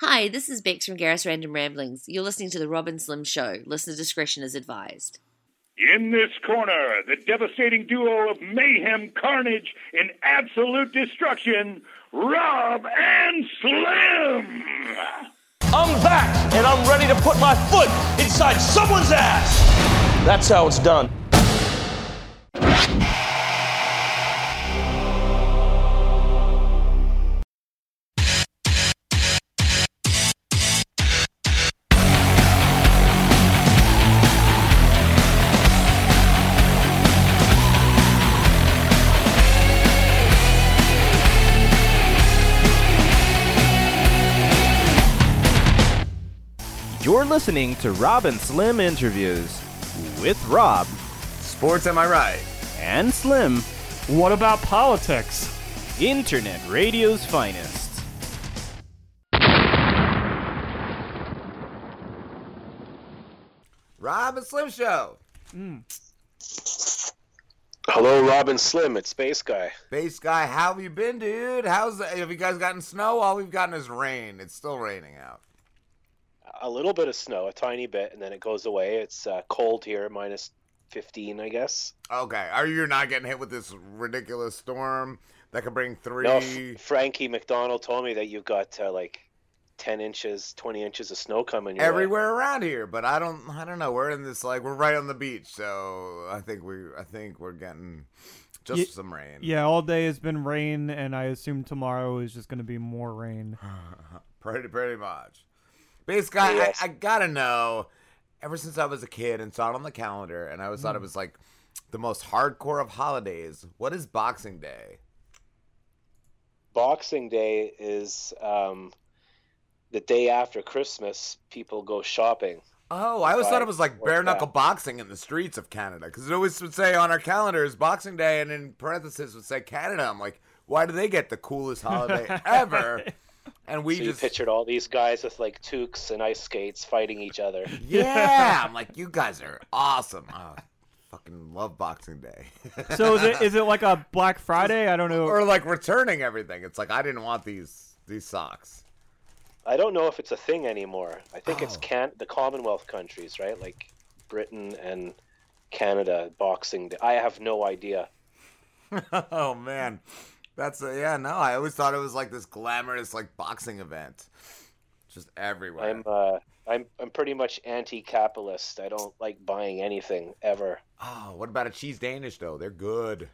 Hi, this is Bex from Garris Random Ramblings. You're listening to The Rob and Slim Show. Listener discretion is advised. In this corner, the devastating duo of mayhem, carnage, and absolute destruction, Rob and Slim. I'm back, and I'm ready to put my foot inside someone's ass. That's how it's done. Listening to Rob and Slim interviews with Rob Sports, am I right? and Slim, What about politics? Internet Radio's finest. Rob and Slim Show. Hmm. Hello, Rob and Slim. It's Bass Guy. Bass guy, how have you been, dude? How's have you guys gotten snow? All we've gotten is rain. It's still raining out. A little bit of snow, a tiny bit, and then it goes away. It's uh, cold here, minus 15, I guess. Okay, are you not getting hit with this ridiculous storm that could bring three? No, F- Frankie MacDonald told me that you've got uh, like 10 inches, 20 inches of snow coming your way. everywhere around here, but I don't I don't know. We're in this like we're right on the beach, so I think we I think we're getting just Ye- some rain. Yeah, all day has been rain, and I assume tomorrow is just going to be more rain. pretty pretty much. Guy, Yes. I, I gotta know. Ever since I was a kid and saw it on the calendar, and I always Mm. thought it was like the most hardcore of holidays. What is Boxing Day? Boxing Day is um, the day after Christmas. People go shopping. Oh, I always thought it was like bare knuckle boxing in the streets of Canada because it always would say on our calendars Boxing Day, and in parentheses would say Canada. I'm like, why do they get the coolest holiday ever? And we so just you pictured all these guys with like toques and ice skates fighting each other. yeah. I'm like, you guys are awesome. Oh, fucking love Boxing Day. So is it is it like a Black Friday? I don't know. or like returning everything. It's like I didn't want these these socks. I don't know if it's a thing anymore. I think it's Oh. can the Commonwealth countries, right? Like Britain and Canada boxing. Day. I have no idea. oh man, that's a, yeah. No, I always thought it was like this glamorous like boxing event, just everywhere. I'm uh, I'm I'm pretty much anti-capitalist. I don't like buying anything ever. oh, what about a cheese Danish though? They're good.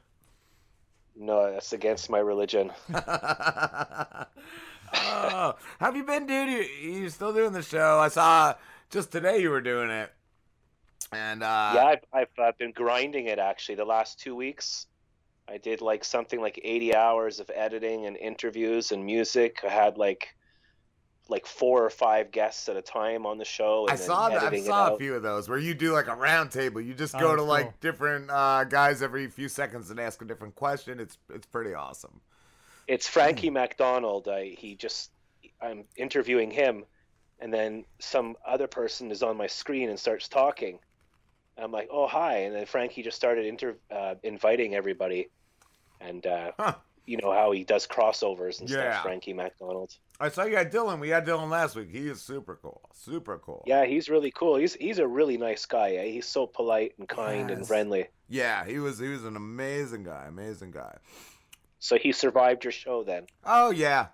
No, that's against my religion. oh, have you been, dude? You, you still doing the show? I saw just today you were doing it, and uh, yeah, I've I've uh, been grinding it actually the last two weeks. I did like something like 80 hours of editing and interviews and music. I had like like four or five guests at a time on the show. And I saw that. I saw a few of those where you do like a round table. You just Oh, go to that's like different uh, guys every few seconds and ask a different question. It's it's pretty awesome. It's Frankie MacDonald. I, he just, I'm interviewing him, and then some other person is on my screen and starts talking. I'm like, oh hi, and then Frankie just started inter, uh, inviting everybody, and uh, Huh. you know how he does crossovers and Yeah. stuff. Frankie MacDonald. I saw you had Dylan. We had Dylan last week. He is super cool. Super cool. Yeah, he's really cool. He's he's a really nice guy. Eh? He's so polite and kind and friendly. Yeah, he was he was an amazing guy. Amazing guy. So he survived your show then. Oh yeah.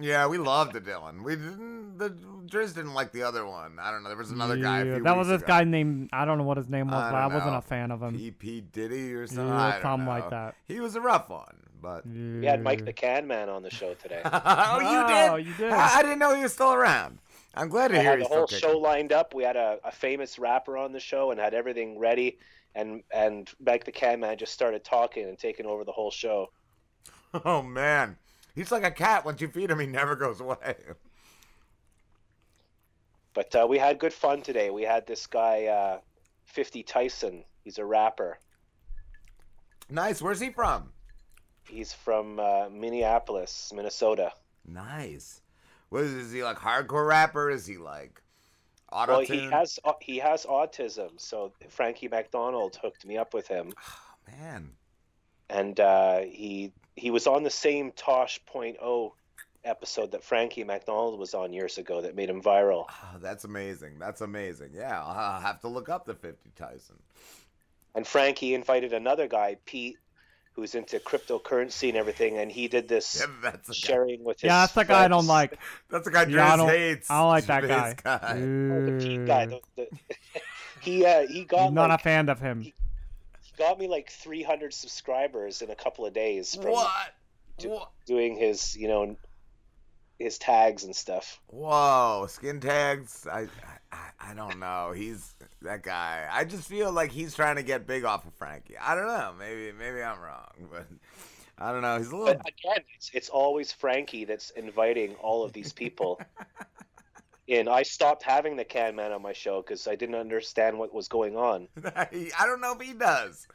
Yeah, we loved the Dylan. We didn't the Driz didn't like the other one. I don't know. There was another guy. A Yeah, few that was this ago. guy named I don't know what his name was, I but I don't wasn't a fan of him. P P Diddy or something. Yeah, I don't something know. like that. He was a rough one, but We had Mike the Can Man on the show today. oh, you did? Oh, did. you did. I, I didn't know he was still around. I'm glad to I hear had he's the still whole kicking. show lined up. We had a, a famous rapper on the show and had everything ready. And and Mike the Can Man just started talking and taking over the whole show. Oh man, he's like a cat. Once you feed him, he never goes away. But uh, we had good fun today. We had this guy, uh, 50 Tyson. He's a rapper. Nice. Where's he from? He's from uh, Minneapolis, Minnesota. Nice. What is, is he like hardcore rapper? Is he like auto Well, he has au- he has autism, so Frankie MacDonald hooked me up with him, Oh, man. and uh, he he was on the same Tosh.0 episode that Frankie MacDonald was on years ago that made him viral. Oh, that's amazing. That's amazing. Yeah, I'll have to look up the 50 Tyson. And Frankie invited another guy, Pete, who's into cryptocurrency and everything, and he did this Yeah, that's the guy. sharing with his. Yeah, that's the guy I don't like. That's the guy Yeah, I don't- hates. I don't like that Driz guy. guy. Oh, the Pete guy. Ooh. The, the, he uh, he got Not like, a fan of him. he got me like 300 subscribers in a couple of days from What? do- What? doing his you know his tags and stuff. Whoa, skin tags. I, I I don't know. He's that guy. I just feel like he's trying to get big off of Frankie. I don't know. Maybe maybe I'm wrong, but I don't know. He's a little. But again, it's, it's always Frankie that's inviting all of these people. and I stopped having the can man on my show because I didn't understand what was going on. I don't know if he does.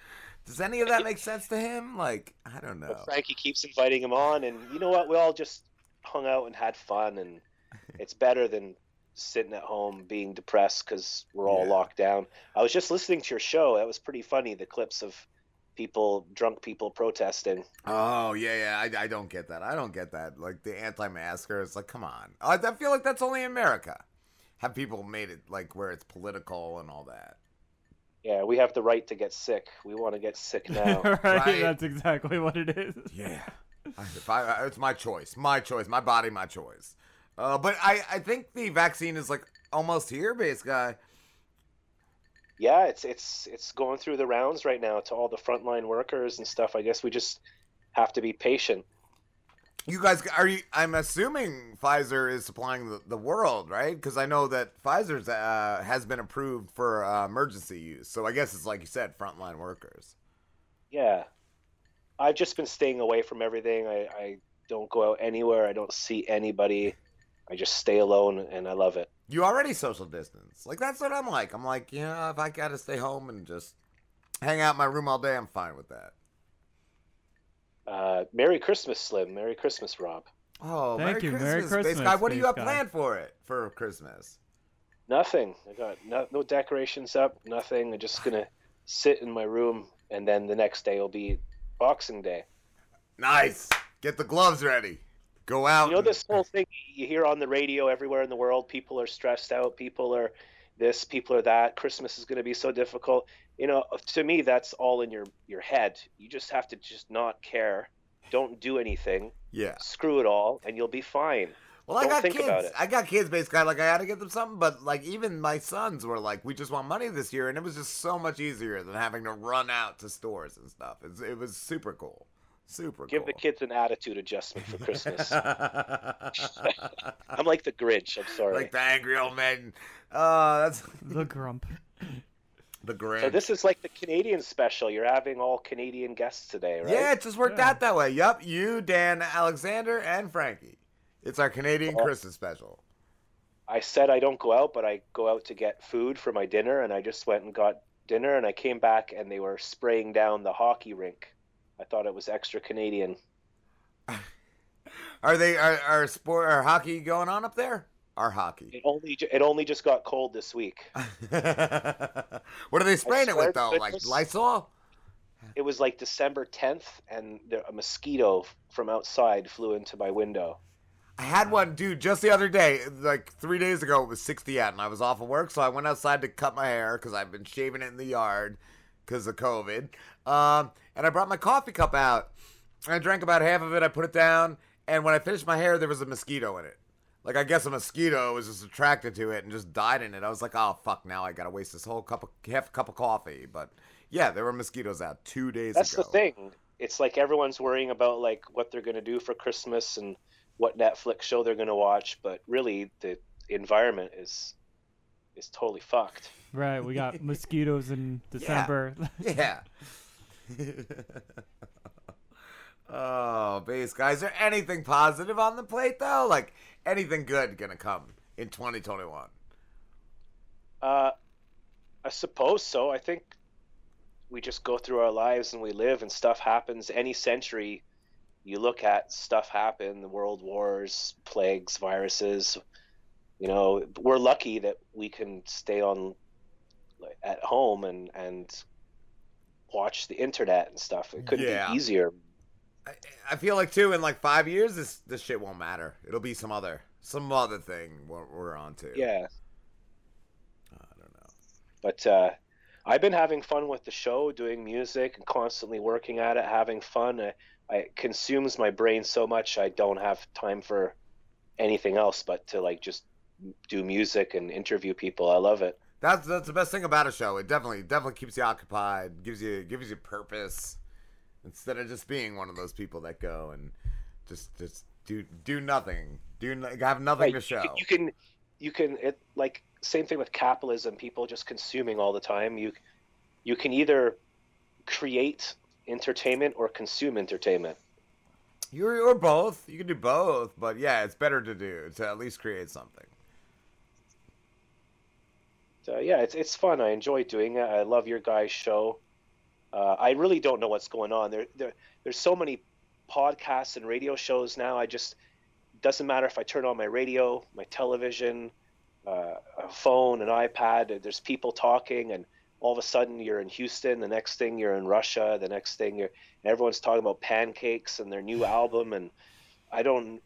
Does any of that make sense to him? Like I don't know. But Frankie keeps inviting him on, and you know what? We all just hung out and had fun, and it's better than sitting at home being depressed because we're all Yeah. locked down. I was just listening to your show. That was pretty funny. The clips of people, drunk people protesting. Oh yeah, yeah. I, I don't get that. I don't get that. Like the anti-masker. It's like, come on. I, I feel like that's only in America. Have people made it like where it's political and all that? Yeah, we have the right to get sick. We want to get sick now. right? Right. That's exactly what it is. Yeah. I- if I, it's my choice. My choice. My body. My choice. Uh, but I, I think the vaccine is like almost here, bass guy. Yeah, it's it's it's going through the rounds right now to all the frontline workers and stuff. I guess we just have to be patient. You guys are you? I'm assuming Pfizer is supplying the, the world, right? Because I know that Pfizer's uh, has been approved for uh, emergency use. So I guess it's like you said, frontline workers. Yeah. I've just been staying away from everything. I, I don't go out anywhere. I don't see anybody. I just stay alone and I love it. You already social distance. Like that's what I'm like. I'm like, you know, if I gotta stay home and just hang out in my room all day, I'm fine with that. Uh, Merry Christmas, Slim. Merry Christmas, Rob. Oh, Thank Merry you. Christmas, Merry Space Guy. What do you have Guy. planned for it for Christmas? Nothing. I got no, no decorations up, nothing. I'm just going to sit in my room and then the next day will be Boxing Day. Nice. Get the gloves ready. Go out. You know this whole thing you hear on the radio everywhere in the world. People are stressed out. People are this. People are that. Christmas is going to be so difficult. You know, to me, that's all in your your head. You just have to just not care. Don't do anything. Yeah. Screw it all, and you'll be fine. Well, I Don't got think kids. I got kids, basically. Like I had to get them something, but like even my sons were like, "We just want money this year," and it was just so much easier than having to run out to stores and stuff. It's, it was super cool. Super Give the kids an attitude adjustment for Christmas. I'm like the Grinch. I'm sorry. Like the angry old man. Uh, that's The grump. the Grinch. so this is like the Canadian special. You're having all Canadian guests today, right? Yeah, it just worked Yeah. out that way. Yup, you, Dann, Alexander, and Frankie. It's our Canadian Oh. Christmas special. I said I don't go out, but I go out to get food for my dinner, and I just went and got dinner, and I came back, and they were spraying down the hockey rink. I thought it was extra Canadian. Are they are, are sport are hockey going on up there? Our hockey. It only it only just got cold this week. what are they spraying it with though? Like. Lysol? It was like December 10th, and there, a mosquito from outside flew into my window. I had one, dude, just the other day. Like three days ago, it was 60 out, and I was off of work, so I went outside to cut my hair because I've been shaving it in the yard because of COVID. Um, and I brought my coffee cup out. I drank about half of it. I put it down, and when I finished my hair, there was a mosquito in it. Like I guess a mosquito was just attracted to it and just died in it. I was like, oh fuck! Now I gotta waste this whole cup of half cup of coffee. But yeah, there were mosquitoes out two days ago. That's ago. the thing. It's like everyone's worrying about like what they're going to do for Christmas and what Netflix show they're going to watch, but really the environment is is totally fucked. Right. We got mosquitoes in December. Yeah. Oh, bass guys. Is there anything positive on the plate though? Like anything good gonna come in 2021? Uh, I suppose so. I think we just go through our lives and we live, and stuff happens. Any century you look at, stuff happen. The world wars, plagues, viruses. You know, we're lucky that we can stay on at home and and watch the internet and stuff. It couldn't Yeah. be easier. I feel like too in like five years this this shit won't matter. It'll be some other some other thing we're, we're on to. Yeah. I don't know. But uh, I've been having fun with the show, doing music and constantly working at it, having fun. I, I it consumes my brain so much I don't have time for anything else but to like just do music and interview people. I love it. That's that's the best thing about a show. It definitely definitely keeps you occupied, gives you gives you purpose instead of just being one of those people that go and just just do do nothing, do have nothing to show. You can, you can, it like same thing with capitalism. People just consuming all the time. You, you can either create entertainment or consume entertainment. You're you're both. You can do both, but yeah, it's better to do to at least create something. So yeah, it's it's fun. I enjoy doing it. I love your guys' show. Uh, I really don't know what's going on. There, there, there's so many podcasts and radio shows now. I just doesn't matter if I turn on my radio, my television, uh, a phone, an iPad. There's people talking, and all of a sudden you're in Houston. The next thing you're in Russia. The next thing you're everyone's talking about pancakes and their new album. And I don't.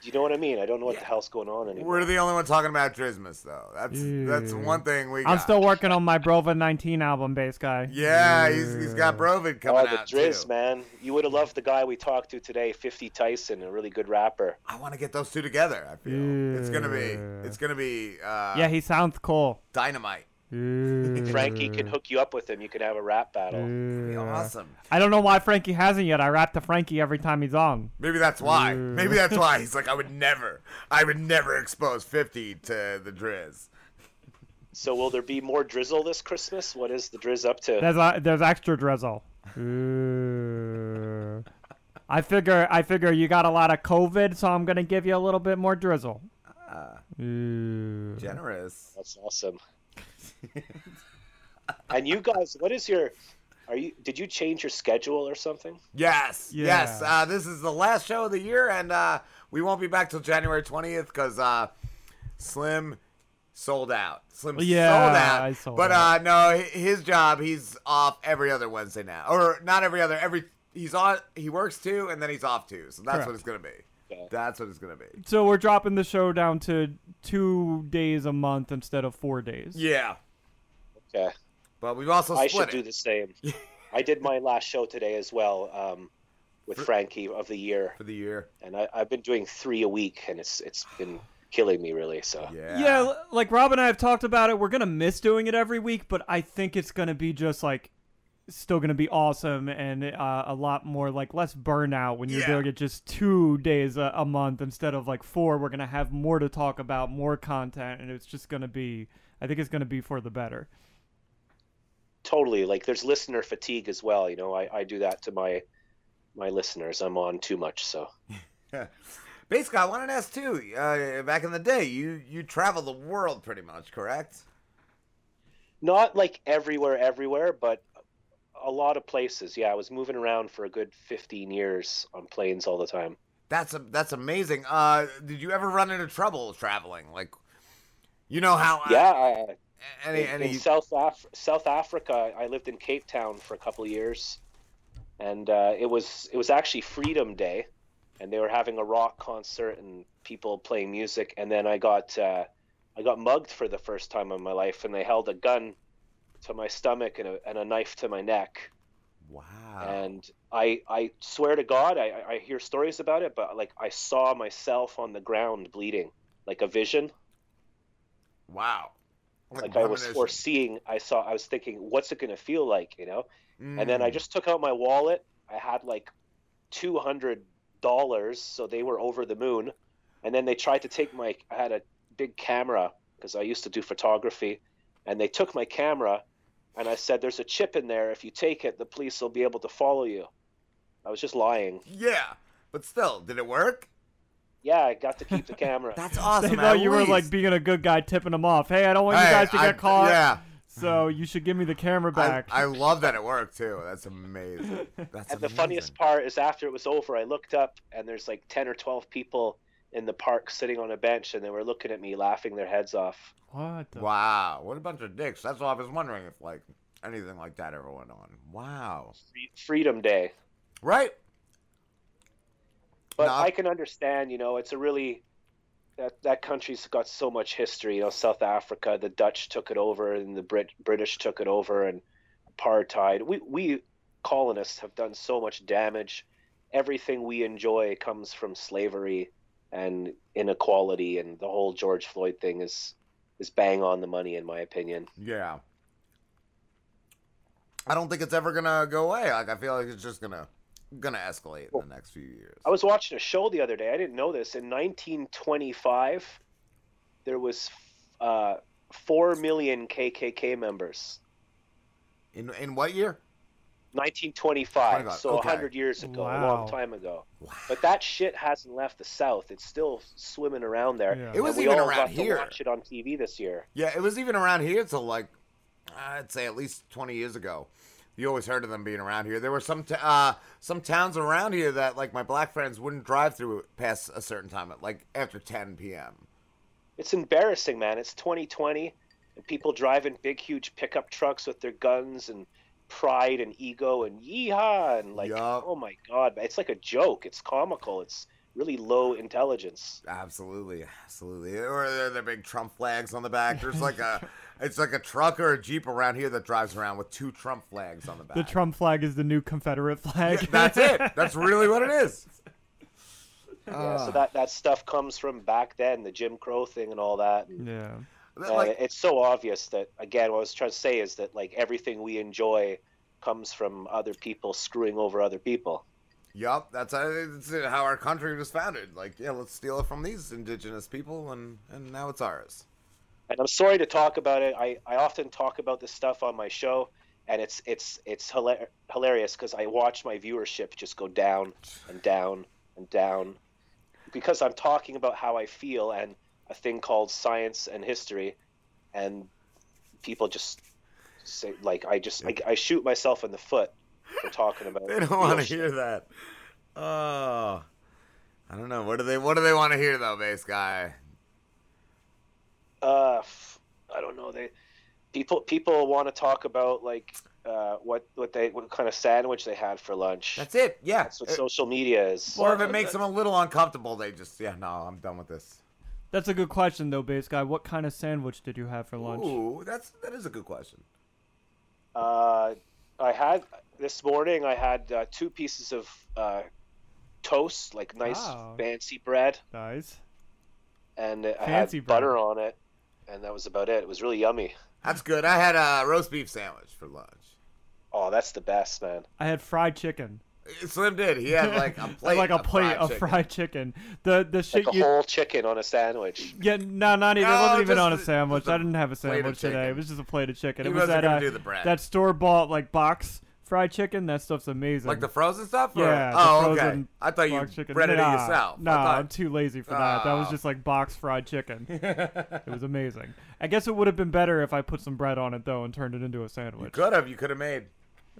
Do you know what I mean? I don't know what the hell's going on anymore. We're the only one talking about Drismus though. That's that's one thing we. Got. I'm still working on my Brova 19 album, bass guy. Yeah, he's he's got Brovid Oh, coming the out Driz, too. man. You would have loved the guy we talked to today, 50 Tyson, a really good rapper. I want to get those two together. I feel it's gonna be it's gonna be uh, Yeah, he sounds cool. dynamite. Frankie can hook you up with him. You can have a rap battle. Yeah. awesome. I don't know why Frankie hasn't yet. I rap to Frankie every time he's on. Maybe that's why. Yeah. Maybe that's why he's like, I would never, I would never expose fifty to the Driz. So, will there be more drizzle this Christmas? What is the Driz up to? There's a, there's extra drizzle. I figure I figure you got a lot of COVID, so I'm gonna give you a little bit more drizzle. Ah, generous. That's awesome. and you guys, what is your? Are you? Did you change your schedule or something? Yes, yes. Uh, this is the last show of the year, and uh, we won't be back till January twentieth because uh, Slim sold out. Slim Yeah, sold out. I sold but out. uh, no, his job, he's off every other Wednesday now, or not every other. Every he's on. He works two, and then he's off two. So that's Correct. what it's gonna be. Okay. That's what it's gonna be. So we're dropping the show down to two days a month instead of four days. Yeah, Okay. but we've also I split should do the same. I did my last show today as well um, with Frankie of the year, for the year. and I, I've been doing three a week, and it's it's been killing me really. So Yeah. Yeah, like Rob and I have talked about it. We're gonna miss doing it every week, but I think it's gonna be just like still gonna be awesome and uh, a lot more like less burnout when you're Yeah. doing it just two days a, a month instead of like four. We're gonna have more to talk about, more content, and it's just gonna be. I think it's gonna be for the better. Totally, like there's listener fatigue as well. You know, I, I do that to my my listeners. I'm on too much, so Yeah, Basically, I wanted to ask too. Uh, back in the day, you you traveled the world pretty much, correct? not like everywhere, everywhere, but a lot of places. Yeah, I was moving around for a good 15 years on planes all the time. That's a, that's amazing. Uh, did you ever run into trouble traveling? Like, you know how? uh, Yeah, I, Any in, any? in South Af- South Africa, I lived in Cape Town for a couple of years, and uh, it was it was actually Freedom Day, and they were having a rock concert and people playing music, and then I got uh, I got mugged for the first time in my life, and they held a gun to my stomach and a, and a knife to my neck, wow. and I I swear to God, I I- I hear stories about it, but like I saw myself on the ground bleeding, like a vision. wow. Like I was foreseeing. I saw. I was thinking, what's it going to feel like, you know? And then I Mm. just took out my wallet. I had like two hundred dollars, so they were over the moon. And then they tried to take my. I had a big camera because I used to do photography, and they took my camera, and I said, "There's a chip in there. If you take it, the police will be able to follow you." I was just lying. Yeah, but still, did it work? Yeah, I got to keep the camera. That's awesome. they thought at you were like being a good guy, tipping them off. Hey, I don't want Hey, you guys to I- get caught. Yeah, So hmm. you should give me the camera back. I love that it worked too. That's amazing. That's And the funniest part is after it was over, I looked up and there's like 10 or 12 people in the park sitting on a bench and they were looking at me laughing their heads off. what? The Wow, what a bunch of dicks. That's why I was wondering if like anything like that ever went on. Wow. Freedom Day. Right. But. I can understand, you know, it's a really that that country's got so much history. You know, South Africa, the Dutch took it over, and the Brit British took it over, and apartheid. We we colonists have done so much damage. Everything we enjoy comes from slavery and inequality, and the whole George Floyd thing is is bang on the money, in my opinion. Yeah. I don't think it's ever gonna go away. Like I feel like it's just gonna gonna escalate in the next few years. I was watching a show the other day. I didn't know this. In 1925, there was uh, four million KKK members. In in what year? 1925, 25, so okay. 100 years ago, a long time ago. Wow. But that shit hasn't left the South. It's still swimming around there. Yeah. It was and we even all around got here. to watch it on TV this year. Yeah, it was even around here till like I'd say at least twenty years ago. You always heard of them being around here. There were some t- uh, some towns around here that like my black friends wouldn't drive through past a certain time, like after 10 p.m. It's embarrassing, man. It's 2020, and people driving big, huge pickup trucks with their guns and pride and ego and yeehaw and like, Yup. oh my god, it's like a joke. It's comical. It's really low intelligence. Absolutely, absolutely. Or there the big Trump flags on the back. There's like a, it's like a truck or a jeep around here that drives around with two Trump flags on the back. The Trump flag is the new Confederate flag. Yeah, that's it. That's really what it is. Yeah, Ah. so that that stuff comes from back then, the Jim Crow thing and all that. And, yeah. uh, Like, it's so obvious that again, what I was trying to say is that like everything we enjoy comes from other people screwing over other people. Yup, that's how, our country was founded. Like, yeah, let's steal it from these indigenous people, and and now it's ours. and I'm sorry to talk about it. I, I often talk about this stuff on my show, and it's it's it's hilar- hilarious because I watch my viewership just go down and down and down because I'm talking about how I feel and a thing called science and history, and people just say like I just I, I shoot myself in the foot for talking about. They don't want to hear that. Oh, I don't know. What do they What do they want to hear though, bass guy? Uh, f- I don't know. They people people want to talk about like uh, what what they what kind of sandwich they had for lunch. That's it. Yeah. That's what Uh, social media is. or if it makes them a little uncomfortable, they just yeah, no, I'm done with this. That's a good question, though, bass guy. What kind of sandwich did you have for lunch? Ooh, that's that is a good question. Uh, I had this morning. I had uh, two pieces of uh, toast, like nice Wow. fancy bread, Nice. and I Fancy had bread. butter on it, and that was about it. It was really yummy. That's good. I had a roast beef sandwich for lunch. Oh, that's the best, man. I had fried chicken. Slim did. He had like a plate, like a of plate fried of chicken. fried chicken. The the shit Like a you whole chicken on a sandwich. Yeah, no, not even. it wasn't even on a sandwich. just a I didn't have a sandwich today. It was just a plate of chicken. He it was wasn't that uh, do the bread. that store bought like box fried chicken. That stuff's amazing. Like the frozen stuff? Or? yeah. the Oh, okay. frozen I thought you box chicken. breaded nah, it yourself. Nah, I thought- I'm too lazy for that. That was Oh. just like box fried chicken. it was amazing. I guess it would have been better if I put some bread on it though and turned it into a sandwich. You sandwich. could have. You could have made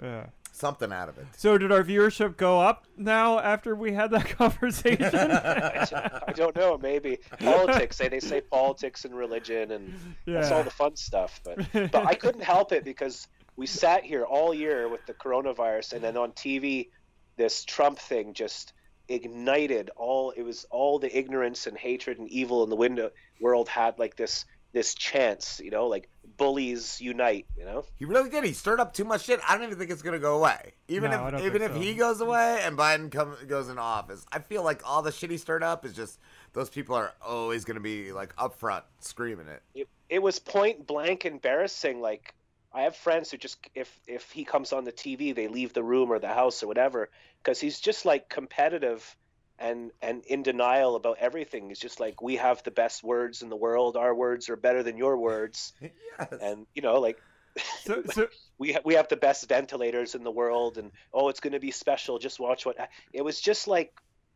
Yeah. something out of it. So did our viewership go up now after we had that conversation? I don't know. Maybe politics. They they say politics and religion, and that's all the fun stuff. But but I couldn't help it because we sat here all year with the coronavirus, and then on TV, this Trump thing just ignited all. It was all the ignorance and hatred and evil in the window world had like this this chance, you know, like bullies unite, you know. He really did. He stirred up too much shit. I don't even think it's gonna go away. Even No, if even if so. he goes away and Biden come, goes into office, I feel like all the shit he stirred up is just those people are always gonna be like up front screaming it. it, it was point blank embarrassing like i have friends who just if if he comes on the tv they leave the room or the house or whatever because he's just like competitive and and in denial about everything. He's just like we have the best words in the world. Our words are better than your words. Yes. and you know like so, so we ha- we have the best ventilators in the world and oh it's going to be special. Just watch what it was just like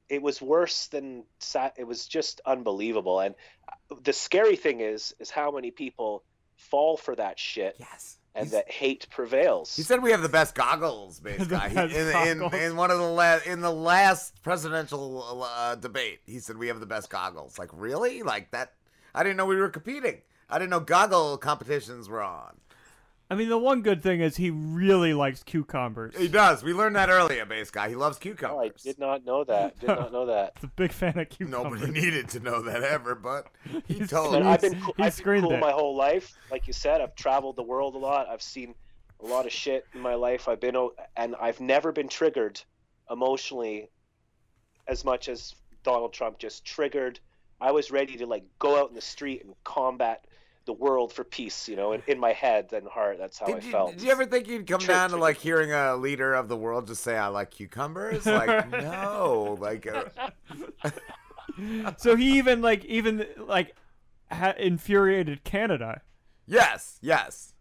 it was worse than sat it was just unbelievable. And uh, the scary thing is is how many people fall for that shit yes. And He's- that hate prevails He said we have the best goggles, guy. Best in, in, in one of the la- in the last presidential uh, debate, he said we have the best goggles. Like really? Like that? I didn't know we were competing. I didn't know goggle competitions were on. I mean, the one good thing is he really likes cucumbers. He does. We learned that earlier, bass guy. He loves Oh, I cucumbers. did not know that. Did not know that. He's a big fan of cucumbers. Nobody needed to know that ever, but he He's told And He's- I've us. been cool, he I've been screamed cool it. my whole life. Like you said, I've traveled the world a lot. I've seen a lot of shit in my life. I've been and I've never been triggered emotionally as much as Donald Trump just triggered. I was ready to like go out in the street and combat the world for peace, you know, in, in my head and heart. That's how I you, felt. did you ever think you'd come Church down to like hearing a leader of the world just say, "I like cucumbers"? Like, no, like, uh, So he even like even like ha- infuriated Canada. yes, yes.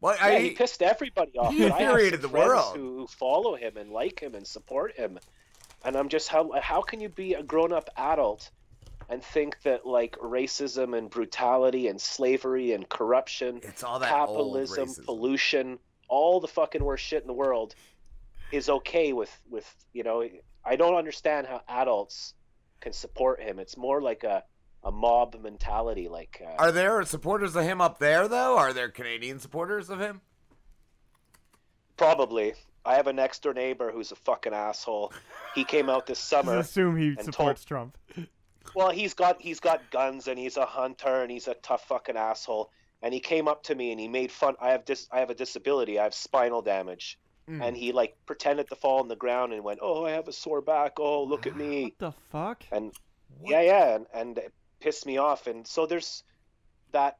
Well, yeah, I, he pissed everybody off. he but I infuriated the friends world. Who, who follow him and like him and support him, and I'm just how how can you be a grown up adult and think that like racism and brutality and slavery and corruption, it's all that capitalism, pollution, all the fucking worst shit in the world is okay with with you know I don't understand how adults can support him. It's more like a a mob mentality, like uh, Are there supporters of him up there though? Are there Canadian supporters of him? Probably. I have a next door neighbor who's a fucking asshole. He came out this Just summer. assume he told- supports Trump. Well, he's got he's got guns and he's a hunter and he's a tough fucking asshole. And he came up to me and he made fun. I have dis I have a disability. I have spinal damage. Mm. And he like pretended to fall on the ground and went, "Oh, I have a sore back. Oh, look at me." What the fuck? And yeah, yeah, and, and it pissed me off. And so there's that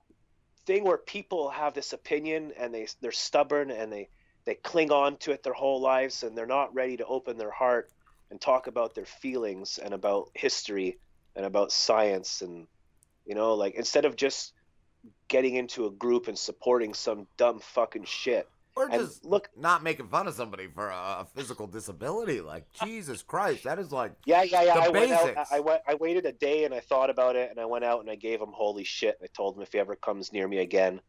thing where people have this opinion and they they're stubborn and they they cling on to it their whole lives and they're not ready to open their heart and talk about their feelings and about history and about science and you know like instead of just getting into a group and supporting some dumb fucking shit Or and just look not making fun of somebody for a, a physical disability. Like uh, Jesus Christ, that is like Yeah, yeah, yeah. The I went out. basics. I went. I waited a day and I thought about it, and I went out and I gave him holy shit. I told him if he ever comes near me again,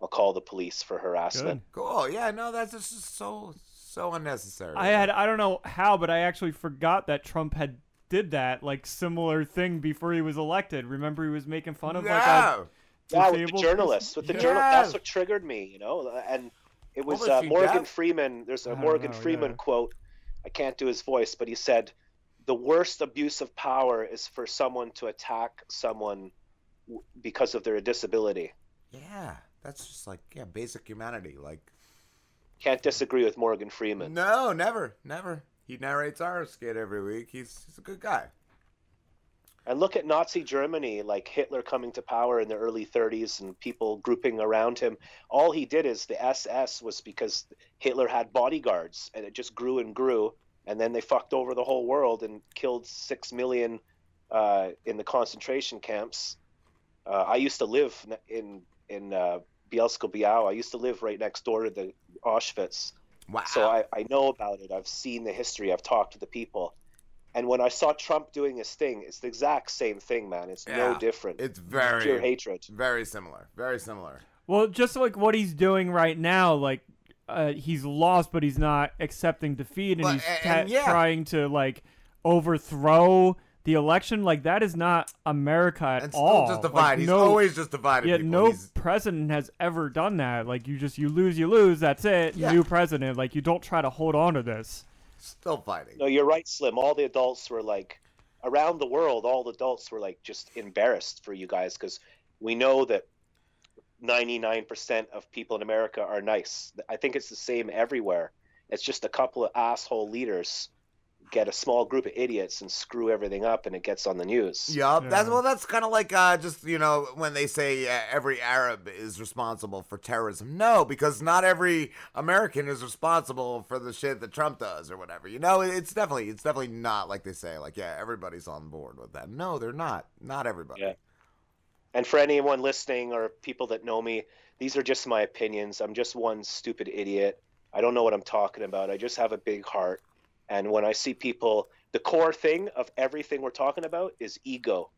I'll call the police for harassment. Good. cool. Yeah, no, that's just so so unnecessary. I had I don't know how, but I actually forgot that Trump had did that like similar thing before he was elected. Remember he was making fun of like a Yeah, with the disabled journalists, with the person? journal. That's what triggered me, you know. And it was was uh, Morgan deaf? Freeman. There's I a don't Morgan know, Freeman yeah. quote. I can't do his voice, but he said, "The worst abuse of power is for someone to attack someone w- because of their disability." Yeah, that's just like yeah, basic humanity. Like Can't disagree with Morgan Freeman. no, never, never. He narrates our skit every week. He's he's a good guy. And look at Nazi Germany, like Hitler coming to power in the early 30s and people grouping around him. All he did is the SS was because Hitler had bodyguards and it just grew and grew. And then they fucked over the whole world and killed six million uh, in the concentration camps. Uh, I used to live in in uh, Bielsko-Biała. I used to live right next door to the Auschwitz. Wow. So I, I know about it. I've seen the history. I've talked to the people. And when I saw Trump doing his thing, it's the exact same thing, man. It's no different. it's pure very hatred. very similar. Very similar. Well, just like what he's doing right now, like uh, he's lost, but he's not accepting defeat, and But- he's and- and yeah. trying to like overthrow the election. Like that is not America at And all. still just Like, divide. He's no, always just divided. yeah, people. no He's- president has ever done that. Like you just you lose, you lose. That's it. Yeah. New president. Like you don't try to hold on to this. still fighting. No, you're right, Slim. All the adults were like, around the world, all the adults were like just embarrassed for you guys because we know that 99% of people in America are nice. I think it's the same everywhere. It's just a couple of asshole leaders get a small group of idiots and screw everything up and it gets on the news. Yup. That's Yeah. well. That's kind of like uh, just you know when they say uh, every Arab is responsible for terrorism. No, because not every American is responsible for the shit that Trump does or whatever. You know, it's definitely it's definitely not like they say. Like yeah, everybody's on board with that. No, they're not. Not everybody. Yeah. And for anyone listening or people that know me, these are just my opinions. I'm just one stupid idiot. I don't know what I'm talking about. I just have a big heart. And when I see people, the core thing of everything we're talking about is ego.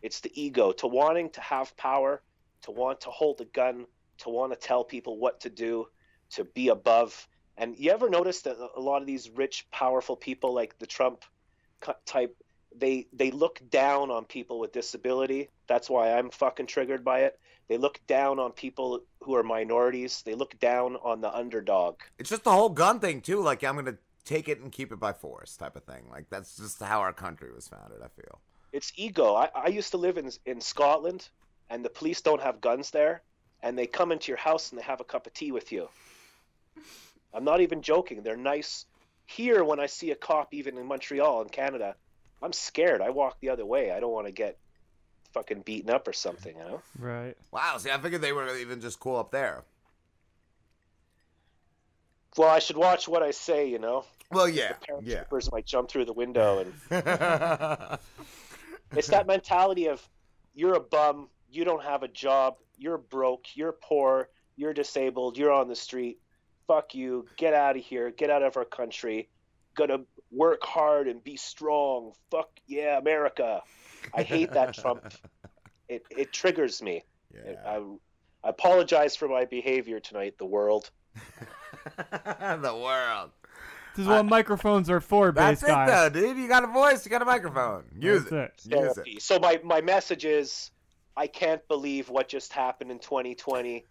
It's the ego to wanting to have power, to want to hold a gun, to want to tell people what to do, to be above. And you ever notice that a lot of these rich, powerful people, like the Trump type, they they look down on people with disability. That's why I'm fucking triggered by it. They look down on people who are minorities. They look down on the underdog. It's just the whole gun thing too. Like I'm gonna take it and keep it by force type of thing. Like that's just how our country was founded. I feel. It's ego. I, I used to live in in Scotland, and the police don't have guns there, and they come into your house and they have a cup of tea with you. I'm not even joking. They're nice. Here, when I see a cop, even in Montreal in Canada, I'm scared. I walk the other way. I don't want to get fucking beaten up or something, you know? Right. Wow. See, I figured they were even just cool up there. Well, I should watch what I say, you know? Well, yeah, The yeah. paratroopers might jump through the window and it's that mentality of you're a bum, you don't have a job, you're broke, you're poor, you're disabled, you're on the street. Fuck you. Get out of here. Get out of our country. Gotta work hard and be strong. Fuck yeah, America. I hate that Trump. It it triggers me. yeah. I, I apologize for my behavior tonight, the world. the world. This is what microphones are for, bass That's bass it, though, dude. You got a voice. You got a microphone. Use That's it. Use therapy. it. So my, my message is I can't believe what just happened in 2020.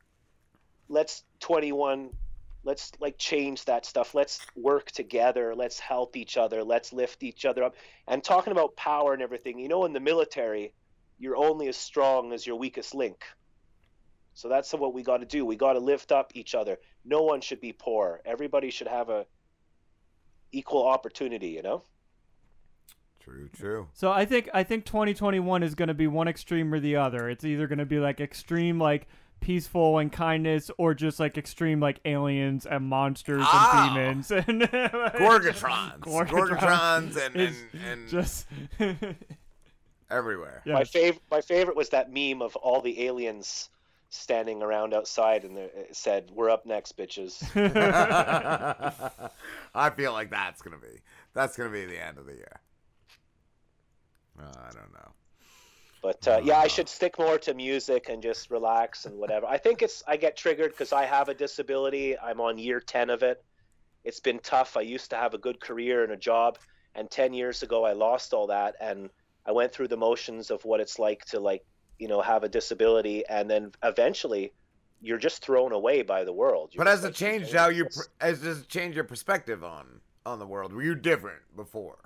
Let's 21 let's like change that stuff. Let's work together. Let's help each other. Let's lift each other up. And talking about power and everything, you know in the military, you're only as strong as your weakest link. So that's what we got to do. We got to lift up each other. No one should be poor. Everybody should have a equal opportunity, you know? True. True. So I think I think 2021 is going to be one extreme or the other. It's either going to be like extreme like peaceful and kindness or just like extreme like aliens and monsters Ah. and demons and Gorgatrons. Gorgatrons. Gorgatrons and, and, and just everywhere. yeah. My favorite, my favorite was that meme of all the aliens standing around outside, and said, "We're up next, bitches." I feel like that's gonna be that's gonna be the end of the year. Uh, I don't know. But uh, yeah, I should stick more to music and just relax and whatever. I think it's I get triggered because I have a disability. I'm on year ten of it. It's been tough. I used to have a good career and a job, and ten years ago I lost all that, and I went through the motions of what it's like to like you know have a disability, and then eventually you're just thrown away by the world. You're But has it changed how you? per- Has it changed your perspective on on the world? Were you different before?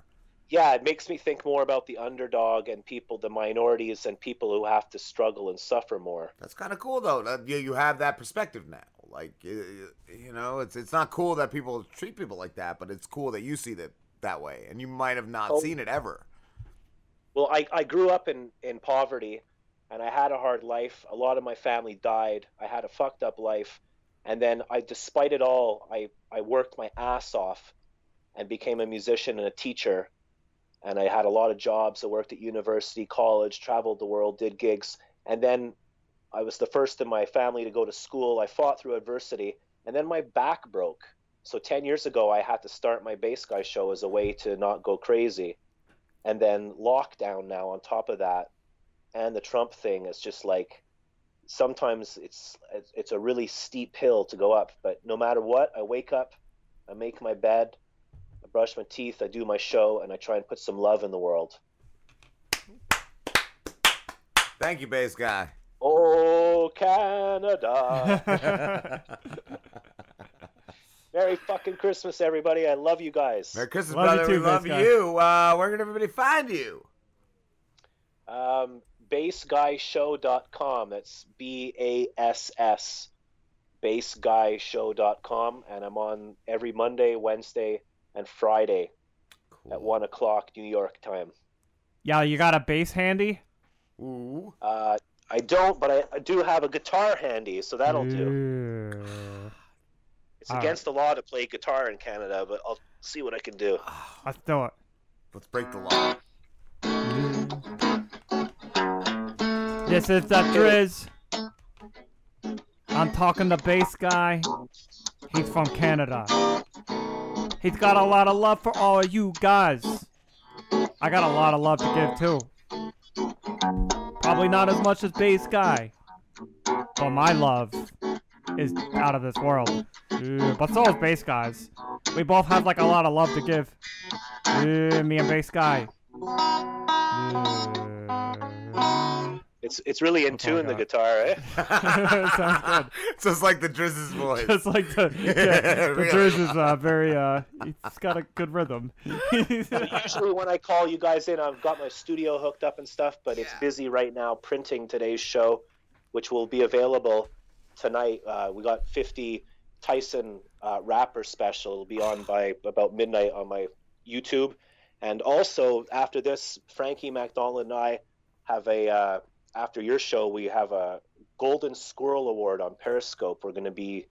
yeah, it makes me think more about the underdog and people, the minorities, and people who have to struggle and suffer more. That's kind of cool though. That you, you have that perspective now. Like you, you know, it's it's not cool that people treat people like that, but it's cool that you see that that way, and you might have not Oh. seen it ever. Well, I, I grew up in, in poverty and I had a hard life. A lot of my family died. I had a fucked up life. And then I despite it all, I, I worked my ass off and became a musician and a teacher. And I had a lot of jobs. I worked at university, college, traveled the world, did gigs. And then I was the first in my family to go to school. I fought through adversity. And then my back broke. So 10 years ago, I had to start my bass guy show as a way to not go crazy and then lockdown now on top of that and the trump thing is just like sometimes it's it's a really steep hill to go up but no matter what i wake up i make my bed i brush my teeth i do my show and i try and put some love in the world Thank you, bass guy. oh canada merry fucking christmas everybody i love you guys Merry Christmas, Love you brother. too, we love guy. you. Uh, where can everybody find you? Um, bassguyshow.com. That's B A S S. Bassguyshow.com. And I'm on every Monday, Wednesday, and Friday at 1 o'clock New York time. yeah, you got a bass handy? Ooh. Uh, I don't, but I, I do have a guitar handy, so that'll do. It's All against the law to play guitar in Canada, but I'll see what I can do. Let's do it. Let's break the law. This is the Driz. I'm talking the bass guy. He's from Canada. He's got a lot of love for all of you guys. I got a lot of love to give too. Probably not as much as bass guy, but my love is out of this world. But so is bass guys. We both have like a lot of love to give. Me and bass guy. Yeah. It's it's really in Oh, tune the guitar, eh? Sounds good. Just like the Drizz's voice. Just like the, yeah, the Really. Driz is uh, very, uh, it's got a good rhythm. Usually when I call you guys in, I've got my studio hooked up and stuff, but it's busy right now printing today's show, which will be available tonight. Uh, we got 50 Tyson uh, rapper special. It'll be on by about midnight on my YouTube. And also after this, Frankie MacDonald and I have a uh, after your show we have a Golden Squirrel Award on Periscope. We're going to be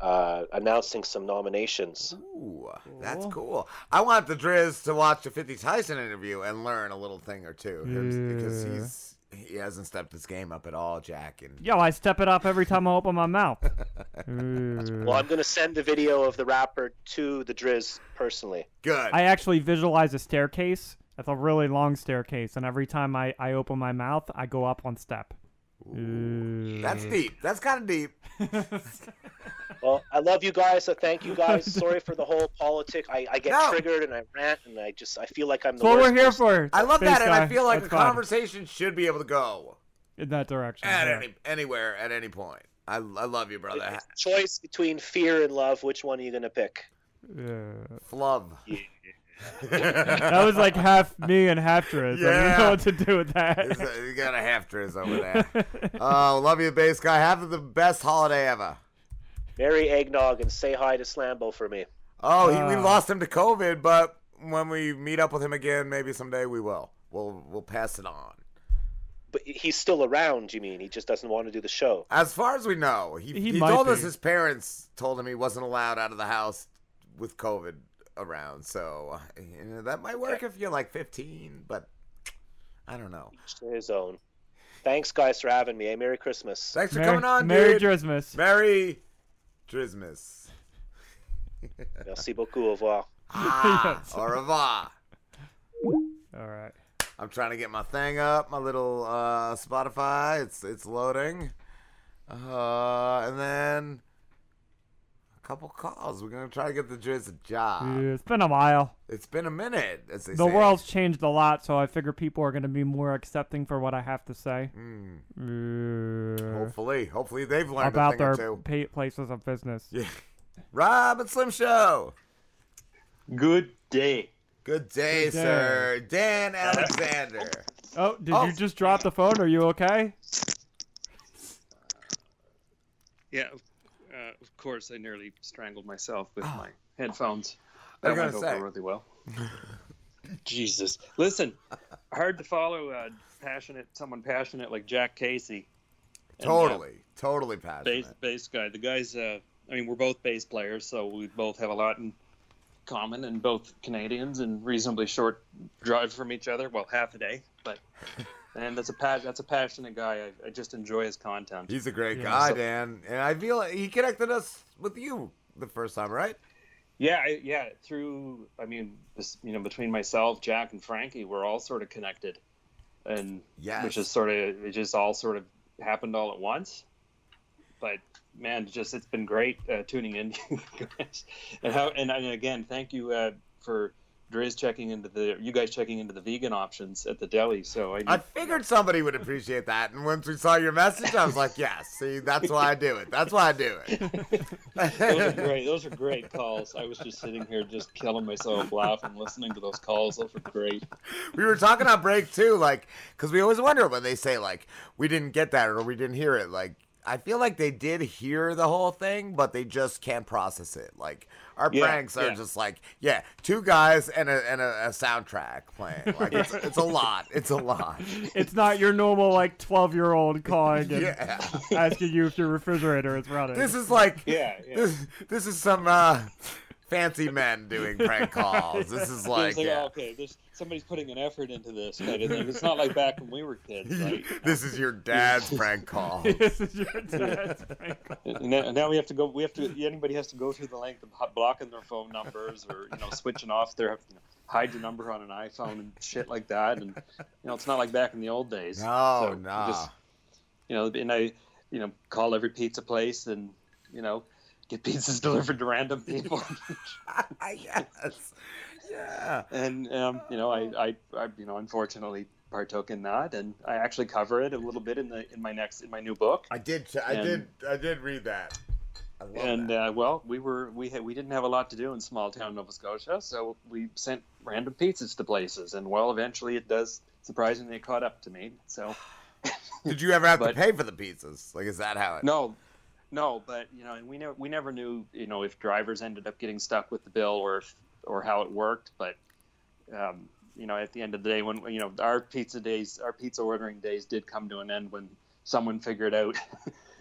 uh, announcing some nominations. Ooh, that's Cool. cool. I want the Driz to watch the 50 Tyson interview and learn a little thing or two because he's he hasn't stepped his game up at all, Jack. And Yo, I step it up every time I open my mouth. Well, I'm going to send the video of the rapper to the Driz personally. good. I actually visualize a staircase. That's a really long staircase, and every time I, I open my mouth, I go up one step. Ooh. That's deep. That's kind of deep. Well, I love you guys. So thank you guys. Sorry for the whole politic. I, I get No. triggered and I rant and I just I feel like I'm the That's what we're here person. for. I love Space that, and I feel like That's the fine. conversation should be able to go in that direction. at yeah. any anywhere at any point. I, I love you, brother. It's a choice between fear and love. Which one are you gonna pick? Yeah. Flub. That was like half me and half Driz. I Yeah. didn't know what to do with that. A- you got a half Driz over there. Oh, love you, bass guy. Have the best holiday ever. Merry eggnog and say hi to Slambo for me. Oh, he, we Ah. lost him to COVID, but when we meet up with him again, maybe someday we will. We'll we'll pass it on. But he's still around. You mean he just doesn't want to do the show? As far as we know, he, He he, might told us his parents told him he wasn't allowed out of the house with COVID around. So you know, that might work if you're like 15, but I don't know. Each to his own. Thanks, guys, for having me. Hey, Merry Christmas. Thanks for Merry, coming on, Merry dude. Drizmas. Merry Christmas. Merci beaucoup. Au revoir. Ah, Yes. au revoir. All right. I'm trying to get my thing up, my little uh, Spotify. It's it's loading, uh, and then a couple calls. We're gonna try to get the Driz a job. Yeah, it's been a while. It's been a minute, as they The say. world's changed a lot, so I figure people are going to be more accepting for what I have to say. Mm, Yeah. hopefully, hopefully they've learned About a their or two. pa- places of business. Yeah. Rob and Slim Show. Good day. Good day, Good day. sir. Dann Alexander. Oh, did Oh. you just drop the phone? Are you okay? Yeah, uh, of course, I nearly strangled myself with Oh. my headphones. I That went over really well. Jesus, listen, hard to follow uh, passionate someone passionate like Jack Casey. And, uh, Totally, totally passionate. bass bass guy. The guy's. Uh, I mean, we're both bass players, so we both have a lot in common, and both Canadians, and reasonably short drive from each other. Well, half a day, but. And that's a pa- that's a passionate guy. I, I just enjoy his content. He's a great Yeah. guy, So- Dann, and I feel like he connected us with you the first time, right? Yeah, I, yeah. Through, I mean, this, you know, between myself, Jack, and Frankie, we're all sort of connected, and Yes. which is sort of it just all sort of happened all at once. But man, just it's been great uh, tuning in, guys, and how and, and again, thank you uh, for Dre's checking into the you guys checking into the vegan options at the deli. So I, I figured somebody would appreciate that, and once we saw your message, I was like, "Yes, see, that's why I do it. That's why I do it. those are great. Those are great calls. I was just sitting here just killing myself laughing listening to those calls. Those were great. we were talking on break too, like, because we always wonder when they say like we didn't get that or we didn't hear it. Like, I feel like they did hear the whole thing, but they just can't process it. Like our Yeah, pranks are yeah. just like, yeah, two guys and a and a, a soundtrack playing. Like it's, it's a lot. It's a lot. It's not your normal like 12 year old calling and Yeah. asking you if your refrigerator is running. This is like Yeah, yeah. This, this is some uh, fancy men doing prank calls. This is like, like, yeah. oh, okay, there's somebody's putting an effort into this kind of thing. It's not like back when we were kids, right? this is your dad's prank call. this is your dad's prank call. Now, now we have to go. We have to. Anybody has to go through the length of blocking their phone numbers or you know switching off their you know, hide your number on an iPhone and shit like that. And you know it's not like back in the old days. No, So you nah. just- you know, and I, you know, call every pizza place and you know get pizzas delivered to random people. yes. Yeah. and um, you know, I, I, I, you know, unfortunately partook in that, and I actually cover it a little bit in the in my next in my new book. I did. I And- did. I did read that. And that. uh, well, we were we had, we didn't have a lot to do in small town Nova Scotia, so we sent random pizzas to places, and well, eventually it does surprisingly it caught up to me. So did you ever have to pay for the pizzas? Like, is that how it? no, no, but you know, and we never we never knew you know if drivers ended up getting stuck with the bill or if or how it worked, but um, you know, at the end of the day, when you know our pizza days, our pizza ordering days did come to an end when someone figured out.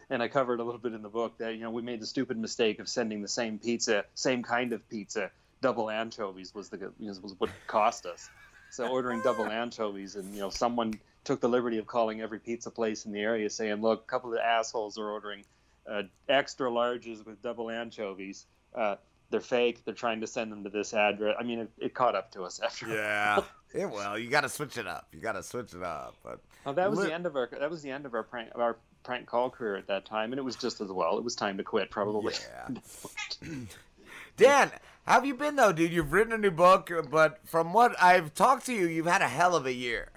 And I covered a little bit in the book that you know we made the stupid mistake of sending the same pizza, same kind of pizza, double anchovies was the was what cost us. So ordering double anchovies, and you know someone took the liberty of calling every pizza place in the area saying, "Look, a couple of assholes are ordering uh, extra larges with double anchovies. Uh, they're fake. They're trying to send them to this address." I mean, it, it caught up to us after. Yeah. yeah. Well, you got to switch it up. You got to switch it up. But Well, that was Li- the end of our that was the end of our prank our prank call career at that time, and it was just as well. It was time to quit, probably. Yeah. Dann, how have you been though, dude? You've written a new book, but from what I've talked to you, you've had a hell of a year.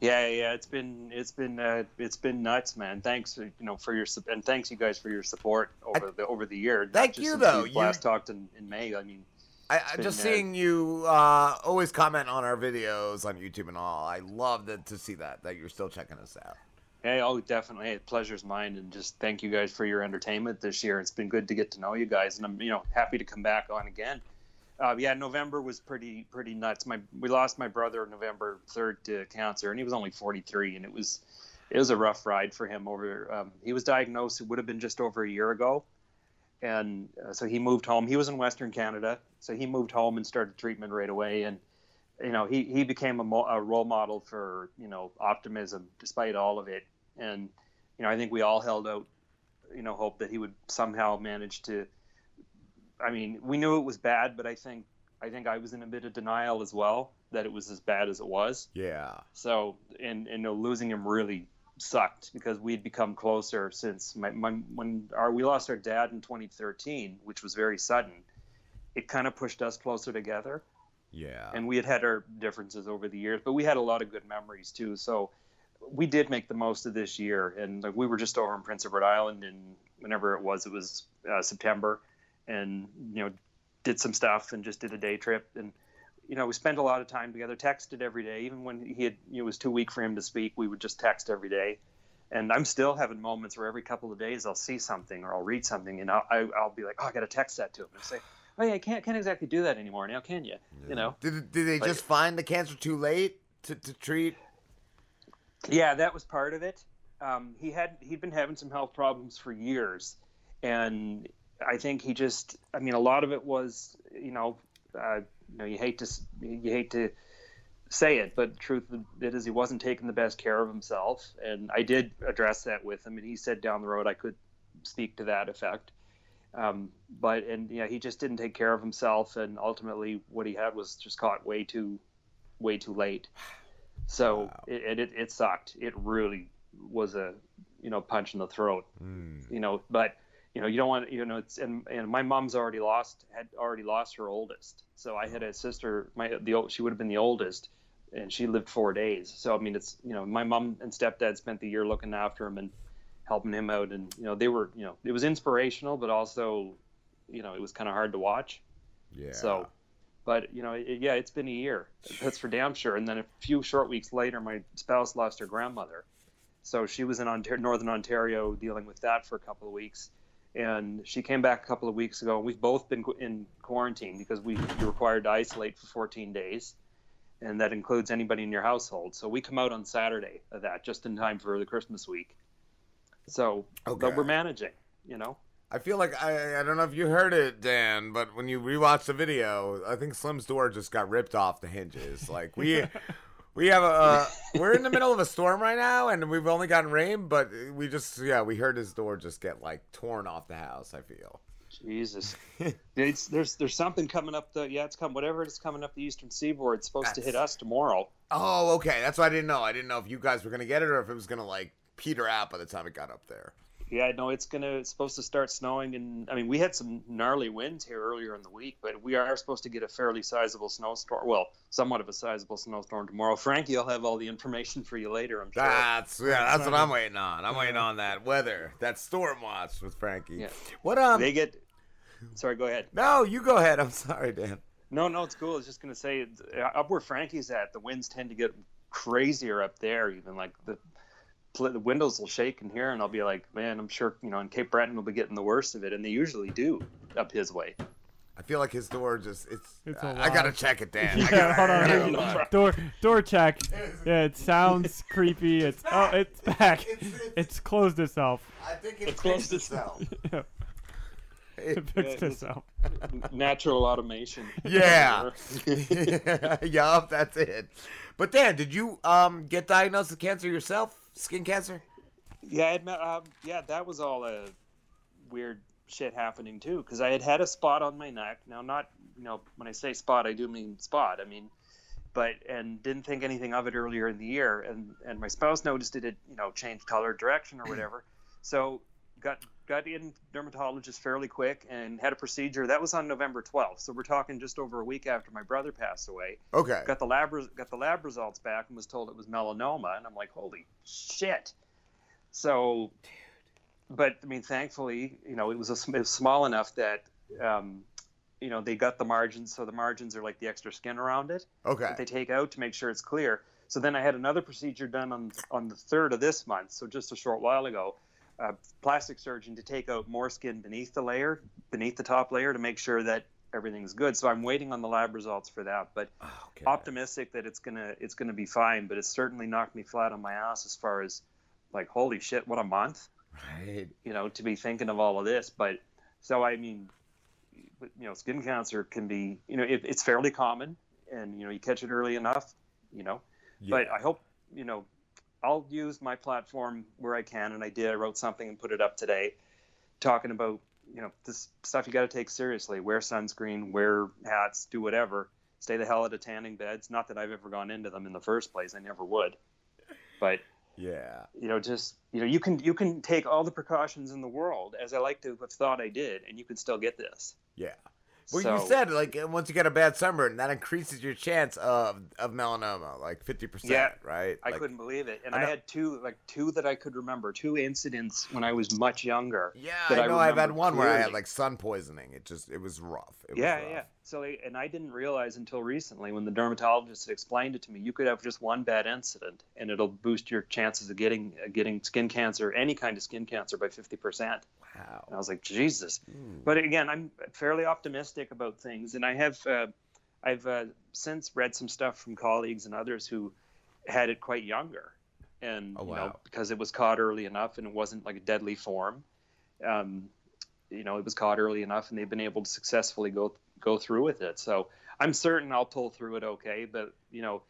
Yeah, yeah, it's been it's been uh, it's been nuts, man. Thanks, uh, you know, for your and thanks you guys for your support over the over the year. Thank you, though. You- last talked in, in May. I mean, I, I been, just uh, seeing you uh, always comment on our videos on YouTube and all. I love that to see that that you're still checking us out. hey, oh, definitely, hey, pleasure's mine, and just thank you guys for your entertainment this year. It's been good to get to know you guys, and I'm you know happy to come back on again. Uh, yeah, November was pretty pretty nuts. My we lost my brother November third to cancer, and he was only 43, and it was it was a rough ride for him. Over um, he was diagnosed, it would have been just over a year ago, and uh, so he moved home. He was in Western Canada, so he moved home and started treatment right away, and you know he he became a, mo- a role model for you know optimism despite all of it, and you know I think we all held out you know hope that he would somehow manage to I mean, we knew it was bad, but I think I think I was in a bit of denial as well that it was as bad as it was. Yeah. So, and and you know, losing him really sucked because we'd become closer since my, my when our we lost our dad in 2013, which was very sudden. It kind of pushed us closer together, Yeah. and we had had our differences over the years, but we had a lot of good memories too. So, we did make the most of this year, and like we were just over in Prince Edward Island, and whenever it was, it was uh, September, and you know, did some stuff and just did a day trip, and you know, we spent a lot of time together, texted every day, even when he had it was too weak for him to speak, we would just text every day. And I'm still having moments where every couple of days I'll see something or I'll read something and I'll, I, I'll be like, oh, I got to text that to him and say, oh yeah, I can't can't exactly do that anymore now, can you? You know. Did did they Like- just find the cancer too late to, to treat? Yeah, that was part of it. Um, he had he'd been having some health problems for years, and I think he just I mean a lot of it was you know uh, you know you hate to you hate to say it, but the truth of it is he wasn't taking the best care of himself, and I did address that with him, and he said down the road I could speak to that effect. Um, but and yeah, he just didn't take care of himself, and ultimately what he had was just caught way too way too late. So it, it it sucked. It really was a you know punch in the throat. You know, but you know you don't want you know it's and, and my mom's already lost had already lost her oldest. So I had a sister. My the old she would have been the oldest, and she lived four days. So I mean it's you know my mom and stepdad spent the year looking after him and helping him out, and you know they were you know it was inspirational, but also you know it was kind of hard to watch. Yeah. So, but you know, it, yeah, it's been a year. That's for damn sure. And then a few short weeks later, my spouse lost her grandmother, so she was in Ontario, Northern Ontario dealing with that for a couple of weeks. And she came back a couple of weeks ago, and we've both been in quarantine because we you're required to isolate for 14 days, and that includes anybody in your household. So we come out on Saturday of that, just in time for the Christmas week. So, Okay. but we're managing, you know. I feel like I I don't know if you heard it, Dann, but when you rewatch the video, I think Slim's door just got ripped off the hinges. Like we we have a uh, we're in the middle of a storm right now, and we've only gotten rain, but we just yeah we heard his door just get like torn off the house. I feel. Jesus, it's, there's there's something coming up the yeah it's come whatever it's coming up the eastern seaboard. It's supposed to hit us tomorrow. Oh, okay. That's what I didn't know. I didn't know if you guys were gonna get it or if it was gonna like peter out by the time it got up there. Yeah, no, it's gonna. It's supposed to start snowing, and I mean, we had some gnarly winds here earlier in the week, but we are supposed to get a fairly sizable snowstorm. Well, somewhat of a sizable snowstorm tomorrow. Frankie, I'll have all the information for you later. I'm sure. That's yeah, that's what I'm waiting on. I'm waiting on that weather, that storm watch with Frankie. Yeah. What um? they get. Sorry, go ahead. No, you go ahead. I'm sorry, Dann. No, no, it's cool. I was just gonna say, up where Frankie's at, the winds tend to get crazier up there. Even like the pl- the windows will shake in here, and I'll be like, man, I'm sure you know, in Cape Breton will be getting the worst of it, and they usually do up his way. I feel like his door just it's. It's a I gotta check it, Dann. I Yeah, gotta, hold I on. gotta- No problem. Door door check. Yeah, it sounds creepy. It's oh, it's back. It's- it's- It's closed itself. I think It's close fixed to- itself. Yeah, It- it fixed it's- itself. Natural automation. yeah. yup, that's it. But Dann, did you um get diagnosed with cancer yourself? Skin cancer? Yeah, I had, met- um, yeah, that was all a weird shit happening too. Because I had had a spot on my neck. Now, not you know, when I say spot, I do mean spot. I mean, but and didn't think anything of it earlier in the year, and and my spouse noticed it you know changed color, direction, or whatever. So got got in dermatologist fairly quick and had a procedure. That was on November 12th. So we're talking just over a week after my brother passed away Okay. got the lab res- got the lab results back and was told it was melanoma and I'm like holy shit so Dude. but I mean thankfully you know it was, a, it was small enough that um, you know they got the margins so the margins are like the extra skin around it Okay. that they take out to make sure it's clear so then I had another procedure done on on the third of this month so just a short while ago a plastic surgeon to take out more skin beneath the layer beneath the top layer to make sure that everything's good so I'm waiting on the lab results for that but ah, Okay. optimistic that it's gonna it's gonna be fine, but it's certainly knocked me flat on my ass as far as like holy shit, what a month, Right. you know, to be thinking of all of this. But so I mean, you know, skin cancer can be, you know, it, it's fairly common, and you know, you catch it early enough, you know. Yeah. But I hope, you know, I'll use my platform where I can, and I did. I wrote something and put it up today, talking about you know this stuff you got to take seriously. Wear sunscreen, wear hats, do whatever. Stay the hell out of tanning beds. Not that I've ever gone into them in the first place. I never would. But Yeah. you know, just you know, you can you can take all the precautions in the world, as I like to have thought I did, and you can still get this. Yeah. Well, So- you said like uh, once you get a bad sunburn, that increases your chance of of melanoma, like fifty percent, Yeah, right? I Like- couldn't believe it, and I I, had two like two that I could remember, two incidents when I was much younger. Yeah, that I know. I've had remember one where I had like sun poisoning. It just it was rough. It was yeah, rough. yeah. So, and I didn't realize until recently when the dermatologist explained it to me, you could have just one bad incident, and it'll boost your chances of getting uh, getting skin cancer, any kind of skin cancer, by fifty percent. Wow. And I was like, Jesus. But again, I'm fairly optimistic about things, and I have uh, I've uh, since read some stuff from colleagues and others who had it quite younger, and Oh, you know because it was caught early enough and it wasn't like a deadly form. Um, you know, it was caught early enough, and they've been able to successfully go go through with it. So I'm certain I'll pull through it okay. But you know,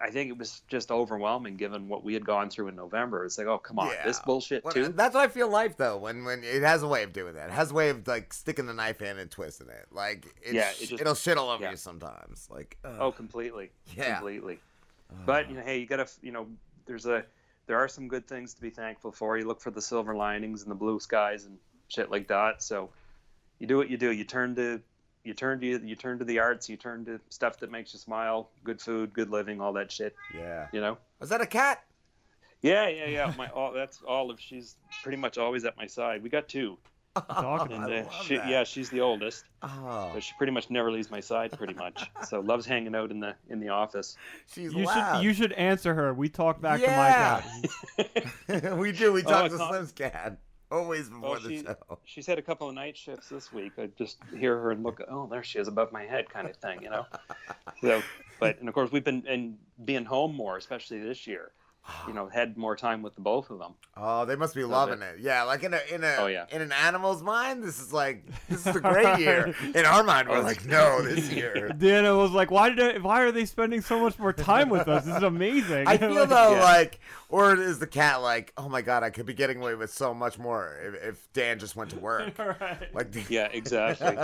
I think it was just overwhelming given what we had gone through in November. It's like, oh come on, this bullshit too. That's what I feel life though. When when it has a way of doing that. It has a way of like sticking the knife in and twisting it. Like Yeah, it just- it'll shit all over yeah. you sometimes. Like ugh. Oh, completely. Yeah. Completely. But you know, hey, you gotta, you know, there's a, there are some good things to be thankful for. You look for the silver linings and the blue skies and shit like that. So, you do what you do. You turn to, you turn to, you turn to the arts. You turn to stuff that makes you smile. Good food, good living, all that shit. yeah. You know. Was that a cat? Yeah, yeah, yeah. My, all, that's Olive. She's pretty much always at my side. We got two, Talking and I uh, love she, that. yeah, she's the oldest. Oh, But she pretty much never leaves my side, pretty much. so loves hanging out in the in the office. she's You loud. should you should answer her. We talk back Yeah. to my cat. we do. We Oh, talk it's to Slim's cat always before Oh, the show. she's had a couple of night shifts this week. I just hear her and look, oh, there she is above my head, kind of thing, you know. So, but and of course we've been and being home more, especially this year. You know, had more time with the both of them. Oh, they must be loving it. Yeah, like in a in a Oh, yeah. in an animal's mind, this is like this is a great year. In our mind, we're Oh, like, no, this year. Dana was like, "Why did I, why are they spending so much more time with us? This is amazing." I feel Like, though Yeah. like, or is the cat like, oh my god, I could be getting away with so much more if, if Dann just went to work. right. Like, the, Yeah, exactly.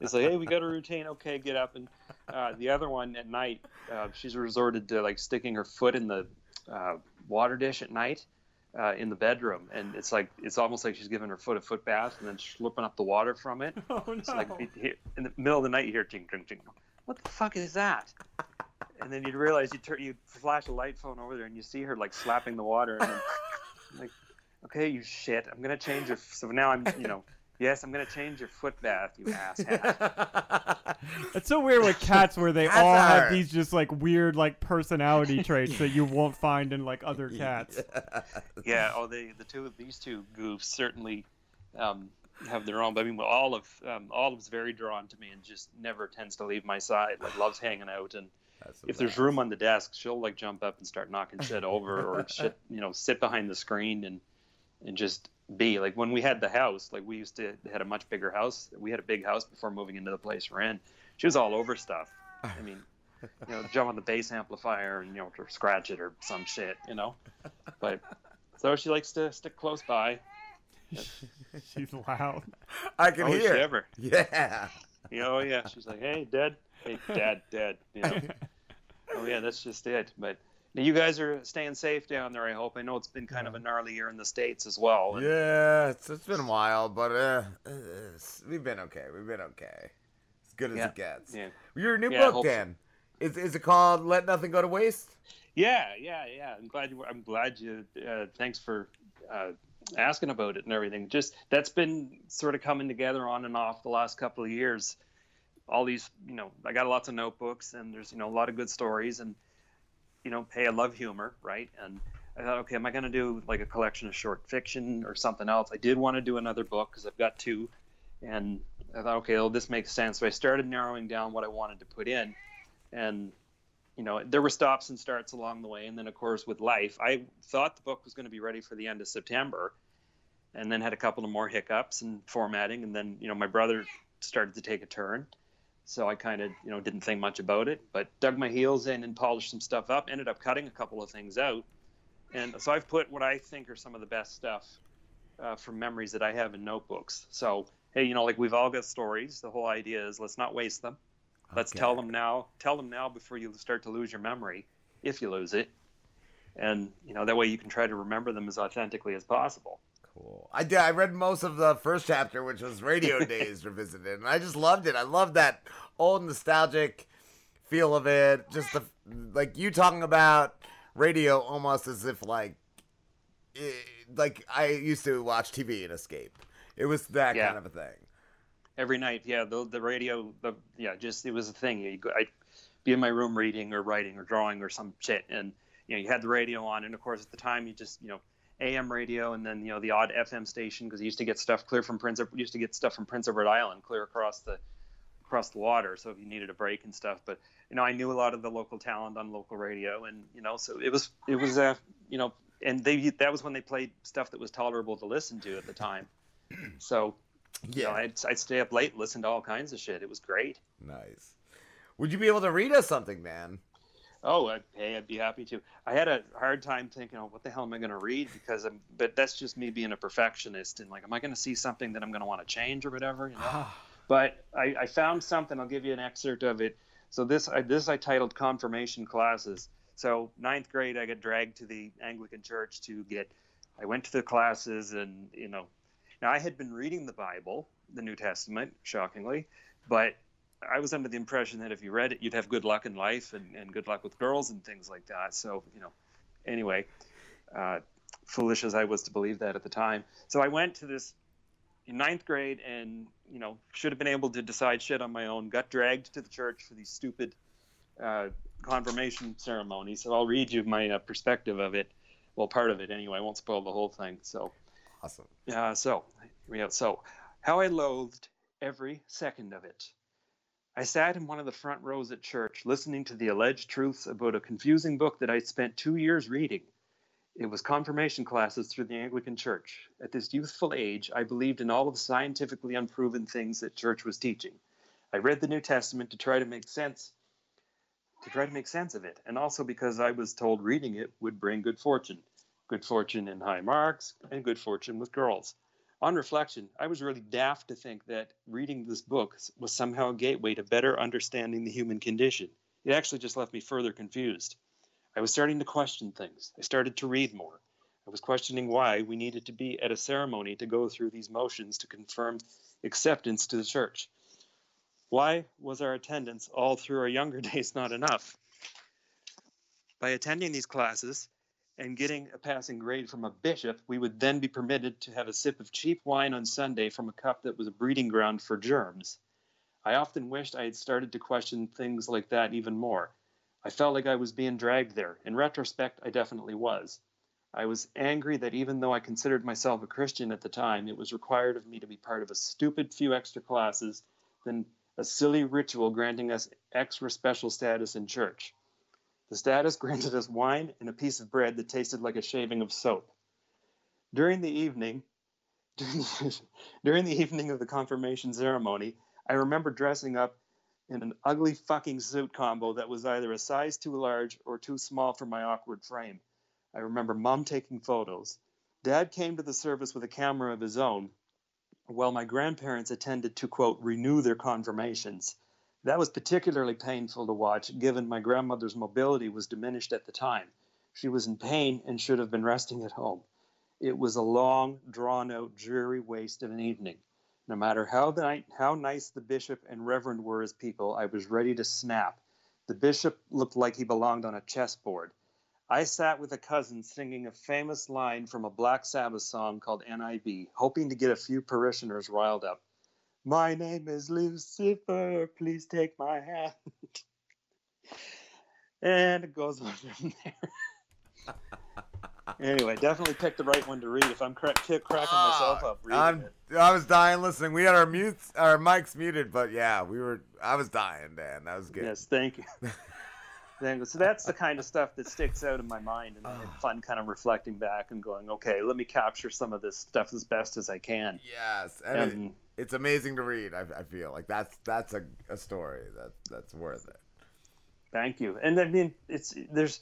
it's like, hey, we got a routine. Okay, get up. And uh, the other one at night, uh, she's resorted to like sticking her foot in the uh, water dish at night uh, in the bedroom, and it's like it's almost like she's giving her foot a foot bath and then slurping up the water from it. Oh no! It's like in the middle of the night you hear ting ting ting. What the fuck is that? And then you'd realize you turn you flash a light phone over there and you see her like slapping the water and then, like, okay, you shit, I'm gonna change your. So now I'm you know. Yes, I'm gonna change your foot bath, you asshat. It's so weird with cats where they Cats all have these just like weird like personality traits that you won't find in like other cats. yeah. Oh, they the two of these two goofs certainly um, have their own. But I mean, well, Olive um, Olive's very drawn to me and just never tends to leave my side. Like loves hanging out and That's the if there's room on the desk, she'll like jump up and start knocking shit over or shit, you know, sit behind the screen and and just be like when we had the house, like we used to had a much bigger house. We had a big house before moving into the place we're in. She was all over stuff. I mean, you know, jump on the bass amplifier and you know, or scratch it or some shit, you know. But so she likes to stick close by. She's loud. I can Oh, hear. shiver. Yeah. You know, oh yeah. She's like, hey, dad. Hey, dad, dad. You know. oh yeah, that's just it. But now you guys are staying safe down there. I hope. I know it's been kind of a gnarly year in the states as well. and- Yeah, it's, it's been a while, but uh, we've been okay. We've been okay. As good as Yeah, it gets. yeah. Your new Yeah, book, hope so. Dann. Is, is it called Let Nothing Go to Waste? Yeah, yeah, yeah. I'm glad you. I'm glad you. Uh, thanks for uh, asking about it and everything. Just that's been sort of coming together on and off the last couple of years. All these, you know, I got lots of notebooks and there's, you know, a lot of good stories and, you know, hey, I love humor, right? And I thought, okay, am I going to do like a collection of short fiction or something else? I did want to do another book because I've got two, and I thought, okay, well, this makes sense. So I started narrowing down what I wanted to put in, and you know, there were stops and starts along the way. And then, of course, with life, I thought the book was going to be ready for the end of September and then had a couple of more hiccups and formatting. And then, you know, my brother started to take a turn. So I kind of, you know, didn't think much about it, but dug my heels in and polished some stuff up, ended up cutting a couple of things out. And so I've put what I think are some of the best stuff uh, from memories that I have in notebooks. So, hey, you know, like we've all got stories. The whole idea is let's not waste them. Let's tell them now. Tell them now before you start to lose your memory, if you lose it, and you know that way you can try to remember them as authentically as possible. Cool. I did. I read most of the first chapter, which was Radio Days Revisited, and I just loved it. I loved that old nostalgic feel of it. Just the like you talking about radio, almost as if like, eh, like I used to watch TV and escape. It was that Yeah. kind of a thing. Every night, yeah, the the radio, the yeah, just it was a thing. You I'd be in my room reading or writing or drawing or some shit, and you know you had the radio on, and of course at the time you just you know AM radio and then you know the odd FM station because you used to get stuff clear from Prince of, used to get stuff from Prince Edward Island clear across the across the water. So if you needed a break and stuff, but you know I knew a lot of the local talent on local radio, and you know so it was it was uh, you know and they that was when they played stuff that was tolerable to listen to at the time. So you know, Yeah, I'd, I'd stay up late, and listen to all kinds of shit. It was great. nice. Would you be able to read us something, man? Oh, I'd, hey, I'd be happy to. I had a hard time thinking, oh, what the hell am I going to read? Because I'm, but that's just me being a perfectionist and like, am I going to see something that I'm going to want to change or whatever? You know? Ah. but I, I found something. I'll give you an excerpt of it. So this, I, this I titled confirmation classes. So ninth grade, I got dragged to the Anglican church to get. I went to the classes, and you know, now I had been reading the Bible, the New Testament, shockingly, but I was under the impression that if you read it, you'd have good luck in life and, and good luck with girls and things like that. So, you know, anyway, uh, foolish as I was to believe that at the time. So I went to this in ninth grade and, you know, should have been able to decide shit on my own, got dragged to the church for these stupid uh, confirmation ceremonies. So I'll read you my uh, perspective of it. Well, part of it anyway. I won't spoil the whole thing. So, Awesome. uh, so, here we go. So, how I loathed every second of it. I sat in one of the front rows at church, listening to the alleged truths about a confusing book that I'd spent two years reading. It was confirmation classes through the Anglican Church. At this youthful age, I believed in all of the scientifically unproven things that church was teaching. I read the New Testament to try to make sense to try to make sense of it, and also because I was told reading it would bring good fortune. Good fortune in high marks and good fortune with girls. On reflection, I was really daft to think that reading this book was somehow a gateway to better understanding the human condition. It actually just left me further confused. I was starting to question things. I started to read more. I was questioning why we needed to be at a ceremony to go through these motions to confirm acceptance to the church. Why was our attendance all through our younger days not enough? By attending these classes and getting a passing grade from a bishop, we would then be permitted to have a sip of cheap wine on Sunday from a cup that was a breeding ground for germs. I often wished I had started to question things like that even more. I felt like I was being dragged there. In retrospect, I definitely was. I was angry that even though I considered myself a Christian at the time, it was required of me to be part of a stupid few extra classes than a silly ritual granting us extra special status in church. The status granted us wine and a piece of bread that tasted like a shaving of soap. During the evening, during the evening of the confirmation ceremony, I remember dressing up in an ugly fucking suit combo that was either a size too large or too small for my awkward frame. I remember mom taking photos. Dad came to the service with a camera of his own, while my grandparents attended to, quote, renew their confirmations. That was particularly painful to watch, given my grandmother's mobility was diminished at the time. She was in pain and should have been resting at home. It was a long, drawn out, dreary waste of an evening. No matter how, the, how nice the bishop and reverend were as people, I was ready to snap. The bishop looked like he belonged on a chessboard. I sat with a cousin singing a famous line from a Black Sabbath song called NIB, hoping to get a few parishioners riled up. My name is Lucifer, please take my hand. and it goes on from there. anyway, definitely pick the right one to read. If I'm cra- cracking myself up reading I'm, it. I was dying listening. We had our mutes, our mics muted, but yeah, we were. I was dying, Dann. That was good. Yes, thank you. You. So that's the kind of stuff that sticks out in my mind, and, and ah. fun kind of reflecting back and going, okay, let me capture some of this stuff as best as I can. Yes, and, And- it, it's amazing to read. I, I feel like that's that's a, a story that that's worth it. Thank you. And I mean, it's there's.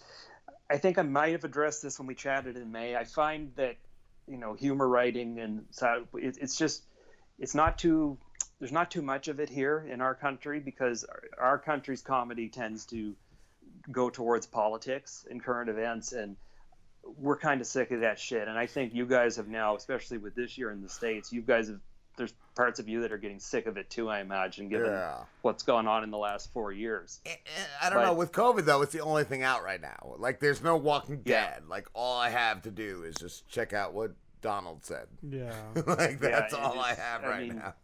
I think I might have addressed this when we chatted in May. I find that you know humor writing and so it, it's just it's not too there's not too much of it here in our country because our, our country's comedy tends to go towards politics and current events and we're kind of sick of that shit and i think you guys have now especially with this year in the states you guys have there's parts of you that are getting sick of it too i imagine given Yeah. what's gone on in the last four years I don't But- know. With COVID though, it's the only thing out right now. Like, there's no Walking Yeah. Dead. Like, all I have to do is just check out what Donald said. Yeah. like, that's it all I is- have I right mean, now.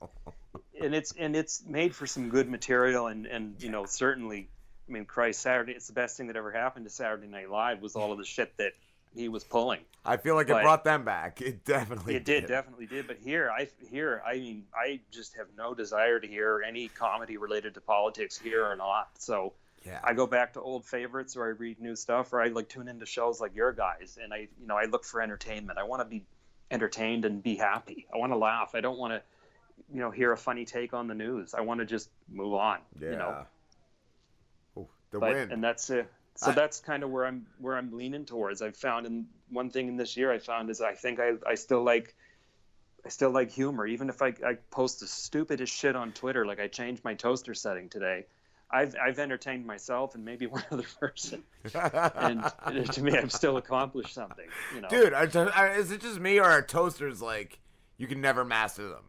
and it's and it's made for some good material and and you know certainly i mean christ saturday it's the best thing that ever happened to saturday night live was all of the shit that he was pulling. I feel like it brought them back. It definitely it did definitely did. But here i here i mean i just have no desire to hear any comedy related to politics here or not. So Yeah. i go back to old favorites or i read new stuff or i like tune into shows like your guys. And i you know i look for entertainment. I want to be entertained and be happy. I want to laugh. I don't want to you know hear a funny take on the news. I want to just move on Yeah. you know the but wind. and that's it so I- that's kind of where i'm where i'm leaning towards i've found and one thing in this year i found is i think i i still like i still like humor even if i, I post the stupidest shit on twitter like i changed my toaster setting today i've i've entertained myself and maybe one other person and to me i've still accomplished something you know Dude, are to- are- is it just me or are toasters like you can never master them?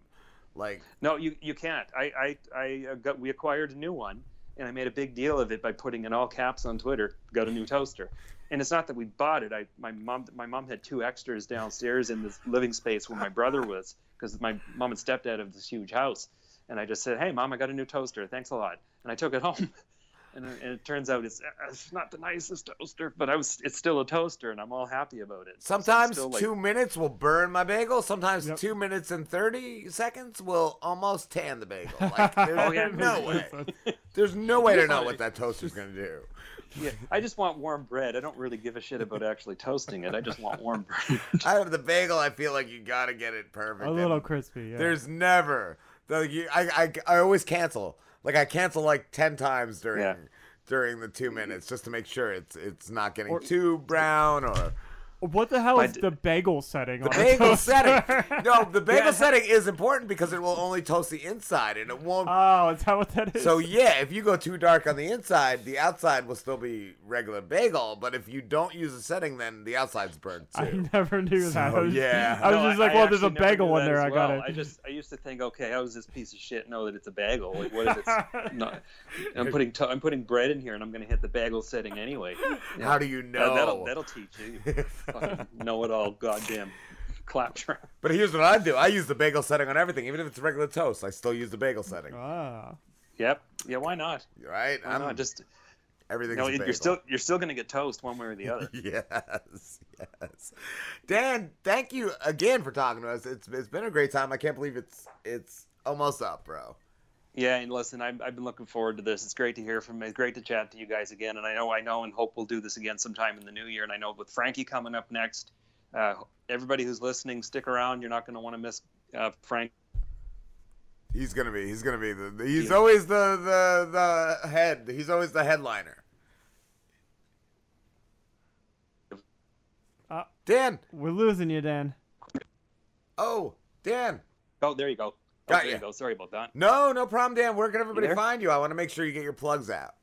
Like, No, you you can't. I I I uh, got we acquired a new one, and I made a big deal of it by putting in all caps on Twitter. Got a new toaster, and it's not that we bought it. I my mom my mom had two extras downstairs in the living space where my brother was because my mom and stepdad have this huge house, and I just said, "Hey, mom, I got a new toaster. Thanks a lot," and I took it home. And, it- and it turns out it's, it's not the nicest toaster, but I was it's still a toaster, and I'm all happy about it. So it's sometimes like- two minutes will burn my bagel. Sometimes Yep. two minutes and 30 seconds will almost tan the bagel. Like, there's Oh, yeah. no way. There's no way to know what that toaster's going to do. Yeah, I just want warm bread. I don't really give a shit about actually toasting it. I just want warm bread. Out of the bagel, I feel like you got to get it perfect. A little crispy. Yeah. There's never. You, I, I, I always cancel. Like, I cancel like 10 times during. Yeah. During the two minutes, just to make sure it's it's not getting Or- too brown or What the hell I is d- the bagel setting? The on bagel toaster? setting. No, the bagel Yeah. setting is important because it will only toast the inside and it won't. Oh, is that what that is? so yeah, if you go too dark on the inside, the outside will still be regular bagel. But if you don't use a setting, then the outside's burned I never knew that. I was, yeah. I was No, just like, well, there's a bagel knew in there. as I got well. it. I just I used to think, okay, how does this piece of shit know that it's a bagel? Like, what if it's not? I'm putting to- I'm putting bread in here, and I'm gonna hit the bagel setting anyway. Yeah. How do you That- know? that'll that'll teach you. Fucking know it all, goddamn claptrap. But here's what I do: I use the bagel setting on everything, even if it's regular toast. I still use the bagel setting. Ah. Yep. Yeah. Why not? Right? Why I'm not? Just everything. no. You're still you're still gonna get toast one way or the other. yes, yes. Dann, thank you again for talking to us. It's it's been a great time. I can't believe it's it's almost up, bro. Yeah, and listen, I've, I've been looking forward to this. It's great to hear from. It's great to chat to you guys again. And I know, I know, and hope we'll do this again sometime in the new year. And I know with Frankie coming up next, uh, everybody who's listening, stick around. You're not going to want to miss uh, Frank. He's gonna be. He's gonna be the. the- he's Yeah. always the the the head. He's always the headliner. Uh, Dann. We're losing you, Dann. Oh, Dann. Oh, there you go. Got you go. Sorry about that. No, no problem, Dann. Where can everybody there? find you? I want to make sure you get your plugs out.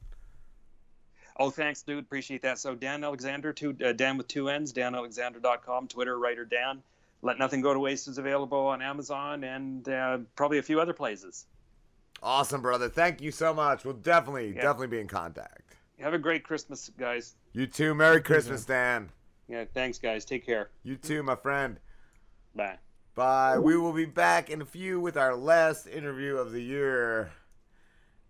Oh, thanks, dude. Appreciate that. So Dann Alexander, two, uh, Dann with two N's, dannalexander.com, Twitter, writer Dann. Let Nothing Go to Waste is available on Amazon and uh, probably a few other places. Awesome, brother. Thank you so much. We'll definitely, Yeah. definitely be in contact. Have a great Christmas, guys. You too. Merry Christmas, Dann. Yeah, thanks, guys. Take care. You too, my friend. Bye. Bye. We will be back in a few with our last interview of the year.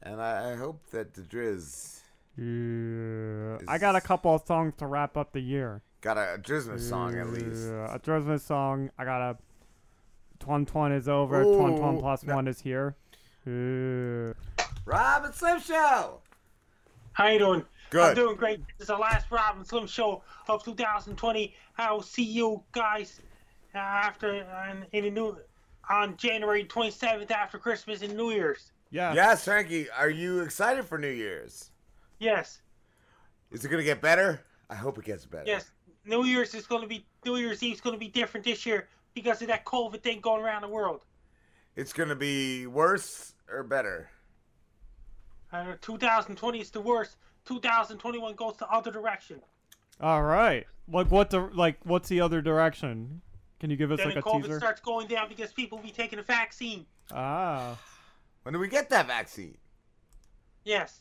And I, I hope that the Driz Yeah. I got a couple of songs to wrap up the year. got a Drizmas song at least. Yeah, a Christmas song. I got a. Twan Twan is over. Ooh, Twan Twan plus no. one is here. Yeah. Rob and Slim Show. How you doing? Good. I'm doing great. This is the last Rob and Slim show of 2020. I'll see you guys after uh, in a new on January 27th after Christmas and New Year's. Yeah. Yes, Frankie. Are you excited for New Year's? Yes, Is it gonna get better? I hope it gets better. yes. New Year's is going to be New Year's Eve is going to be different this year because of that COVID thing going around the world. It's gonna be worse or better. Uh, 2020 is the worst. 2021 goes the other direction. All right. Like what the like? What's the other direction? Can you give us then like the a COVID teaser? starts going down because people will be taking a vaccine. Ah. When do we get that vaccine? Yes,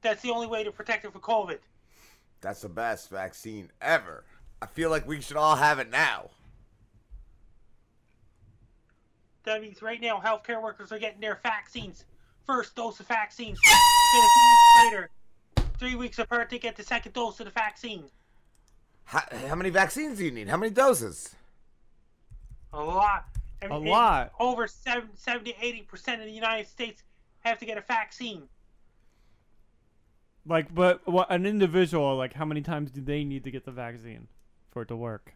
that's the only way to protect it from COVID. That's the best vaccine ever. I feel like we should all have it now. That means right now healthcare workers are getting their vaccines. First dose of vaccines. then a few weeks later, three weeks apart, they get the second dose of the vaccine. How, how many vaccines do you need? How many doses? A lot. And- A lot. Over 70, 70 80% of the United States have to get a vaccine. Like, but what an individual? Like, how many times do they need to get the vaccine for it to work?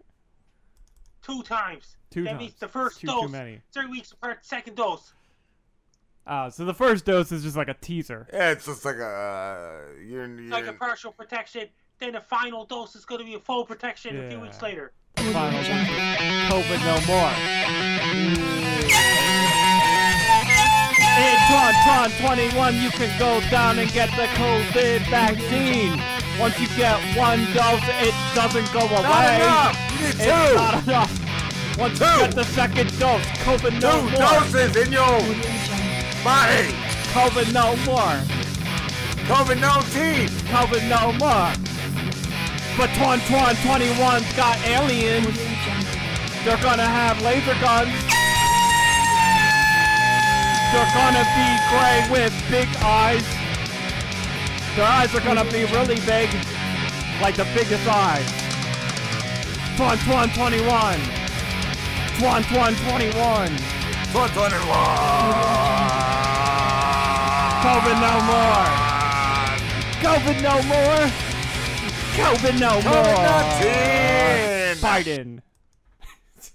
Two times. Two that times. means the first Too- too many. three weeks apart, second dose. Ah, so the first dose is just like a teaser. Yeah, it's just like a uh, you're, you're Like a partial protection. Then the final dose is going to be a full protection a few weeks later. Final dose. COVID no more. In Tron Tron 21, you can go down and get the COVID vaccine. Once you get one dose, it doesn't go away. Not enough! You need It's two! not enough. Once Two! you get the second dose, COVID no Two more. doses in your body. COVID no more. COVID nineteen. COVID no more. But Twan Twan 21's got aliens. They're gonna have laser guns. They're gonna be gray with big eyes. Their eyes are gonna be really big, like the biggest eyes. Twan Twan 21. Twan Twan 21. One COVID no more. COVID no more. COVID no more. COVID-19. Biden.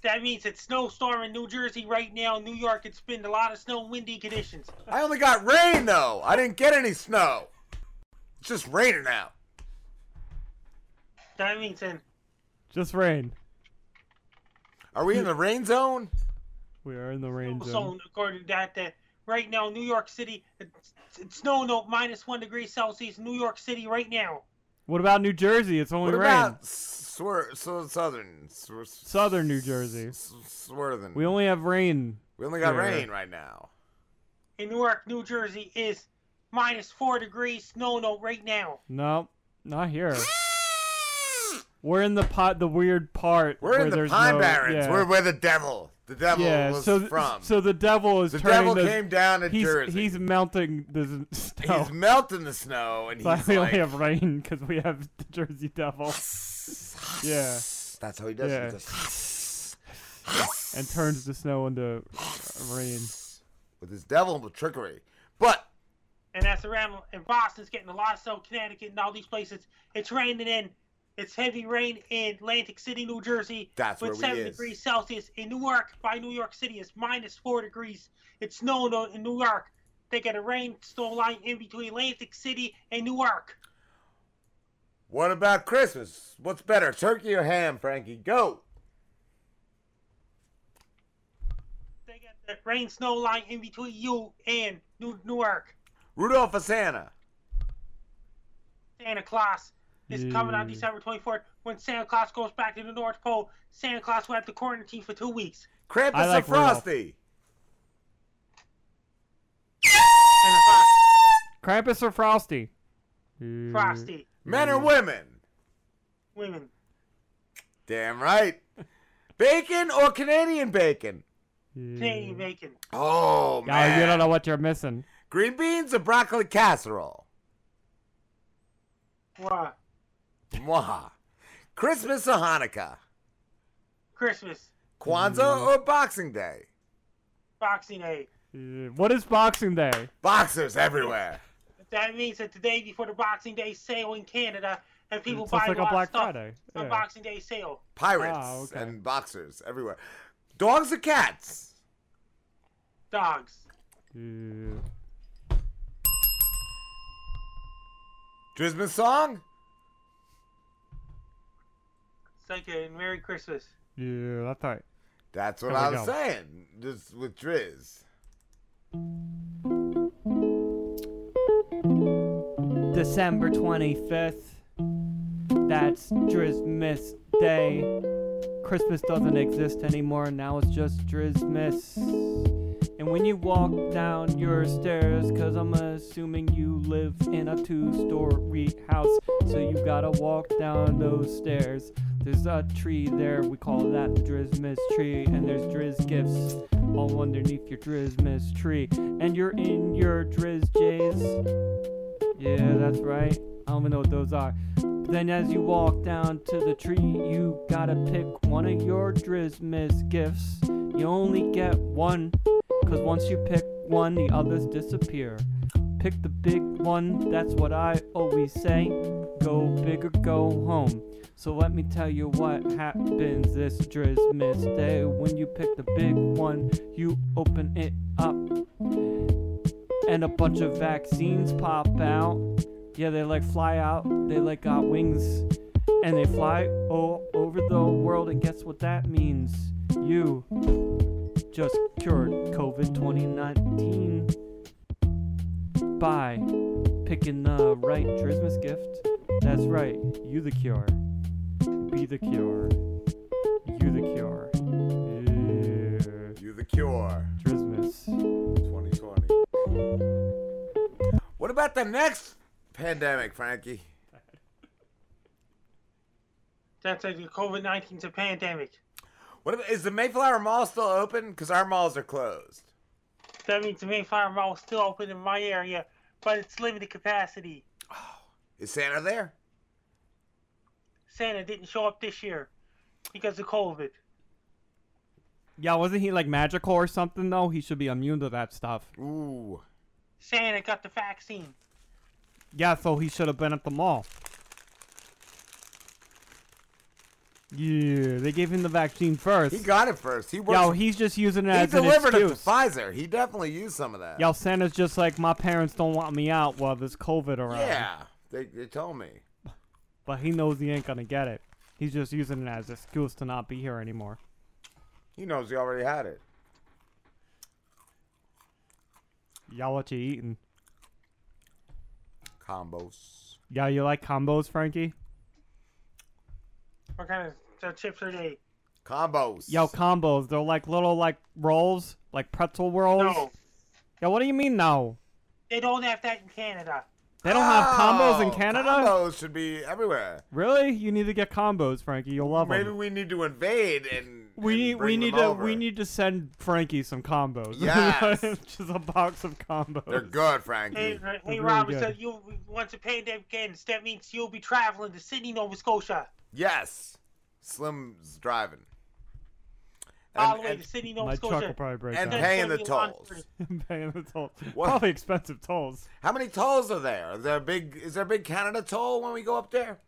That means it's snowstorm in New Jersey right now. New York, it's been a lot of snow and windy conditions. I only got rain though. I didn't get any snow. It's just raining out. That means then Just rain. Are we in the rain zone? We are in the rain zone. So according to that, that right now New York City, it's, it's snowing up minus one degree Celsius. New York City right now. What about New Jersey? It's only What rain. about swir- so southern? Swir- Southern New Jersey. s- Swarthen. We only have rain. We only got here. rain right now. In Newark, New Jersey is minus four degrees snow no right now. No, not here. We're in the pot, the weird part. We're where in the there's Pine no- Barrens. yeah. We're where the devil, the devil yeah, was so th- from. so the devil is The turning devil the- came down to he's, Jersey. He's melting the snow. He's melting the snow, and so he's we like, only have rain because we have the Jersey Devil. yeah, That's how he does yeah. it. And turns the snow into uh, rain. with his devil trickery. But And that's around, and Boston's getting a lot of snow, Connecticut, and all these places. It's raining in. It's heavy rain in Atlantic City, New Jersey. That's with seven is. degrees Celsius. In Newark, by New York City, it's minus four degrees. It's snowing in New York. They got a rain snow line in between Atlantic City and Newark. what about Christmas? What's better, turkey or ham, Frankie? Go. They got the rain snow line in between you and New Newark. Rudolph or Santa? Santa Claus is coming on December 24th. When Santa Claus goes back to the North Pole, Santa Claus will have to quarantine for two weeks. Krampus I like or Frosty? And the Krampus or Frosty? Frosty, mm-hmm. Men or women? women, Damn right. Bacon or Canadian bacon? Canadian bacon, Oh Yeah, man. you don't know what you're missing. Green beans or broccoli casserole? Mwah. Mwah. Christmas or Hanukkah? Christmas, Kwanzaa or Boxing Day? Boxing Day. Uh, What is Boxing Day? Boxers everywhere. That means that the day before the Boxing Day sale in Canada, and people It's buy just like a a lot Black of stuff Friday. on Yeah. Boxing Day sale. Pirates Ah, okay. and boxers everywhere. Dogs or cats? Dogs, Uh, Christmas song? Second, and Merry Christmas. yeah, that's right. That's what There I was go. saying. Just with Driz. December 25th. That's Drizmas Day. Christmas doesn't exist anymore. Now it's just Drizmas. And when you walk down your stairs, cause I'm assuming you live in a two story house, so you gotta walk down those stairs. There's a tree there, we call that the Drizmas tree, and there's Driz gifts all underneath your Drizmas tree. And you're in your Driz J's. Yeah, that's right. I don't even know what those are. Then as you walk down to the tree, you gotta pick one of your Drizmas gifts. You only get one, cause once you pick one, the others disappear. Pick the big one, that's what I always say. Go big or go home. So let me tell you what happens this Drizmas day. When you pick the big one, you open it up and a bunch of vaccines pop out. Yeah, they like fly out. They like got wings, and they fly all over the world. And guess what that means? You just cured COVID 2019 by picking the right Christmas gift. That's right, you the cure. Be the cure. You the cure. Yeah. You the cure. Christmas. 2020. What about the next pandemic, Frankie? That's like the COVID 19's a pandemic. What about, is the Mayflower Mall still open? Because our malls are closed. That means the Mayflower Mall is still open in my area, but it's limited capacity. Oh, Is Santa there? Santa didn't show up this year because of COVID. Yeah, wasn't he like magical or something though? He should be immune to that stuff. Ooh. Santa got the vaccine. Yeah, so he should have been at the mall. Yeah, they gave him the vaccine first. He got it first. He works. Yo, he's just using it he as an delivered it to excuse. Pfizer. He definitely used some of that. Yo, Santa's just like my parents don't want me out while there's COVID around. Yeah, they, they told me. But he knows he ain't gonna get it. He's just using it as an excuse to not be here anymore. He knows he already had it. Y'all what you eating? Combos. Yeah, you like combos, Frankie? What kind of so chips are they? Combos. Yo, combos. They're like little like rolls, like pretzel rolls. No, Yeah, what do you mean no? they don't have that in Canada. They don't have combos in Oh, Canada? Combos should be everywhere. Really? You need to get combos, Frankie. You'll love them. Maybe them. we need to invade and We and need we bring need them to over. we need to send Frankie some combos. Yes. Just a box of combos. They're good, Frankie. Hey, hey, Very Robert, good. so you once the pandemic ends, that means you'll be traveling to Sydney, Nova Scotia, Yes. Slim's driving. All And, the way and, to Sydney, Nova My truck will probably break and down. That's paying the be a long tolls. journey. paying the tolls. What? Probably expensive tolls. How many tolls are there? Is there a big is there a big Canada toll when we go up there?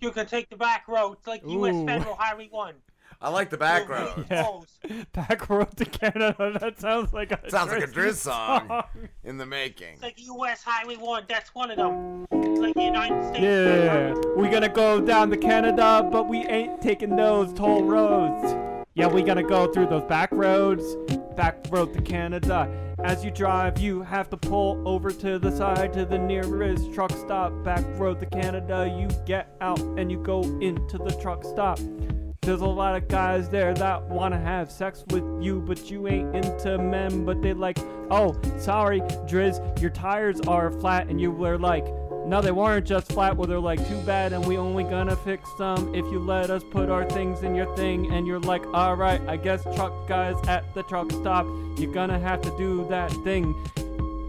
You can take the back road. It's like U.S. Federal Highway 1. I like the back road. Yeah. Back road to Canada. That sounds like a Sounds like a Drizzy Driz song in the making. It's like U.S. Highway 1. That's one of them. It's like the United States. Yeah, we're gonna go down to Canada, but we ain't taking those toll roads. Yeah, we gonna go through those back roads, back road to Canada. As you drive, you have to pull over to the side to the nearest truck stop. Back road to Canada, you get out and you go into the truck stop. There's a lot of guys there that wanna have sex with you, but you ain't into men. But they like, oh, sorry, Driz, your tires are flat, and you were like, no, they weren't just flat. Well, they're like, too bad, and we only gonna fix them if you let us put our things in your thing. And you're like, alright, I guess truck guys at the truck stop, you're gonna have to do that thing.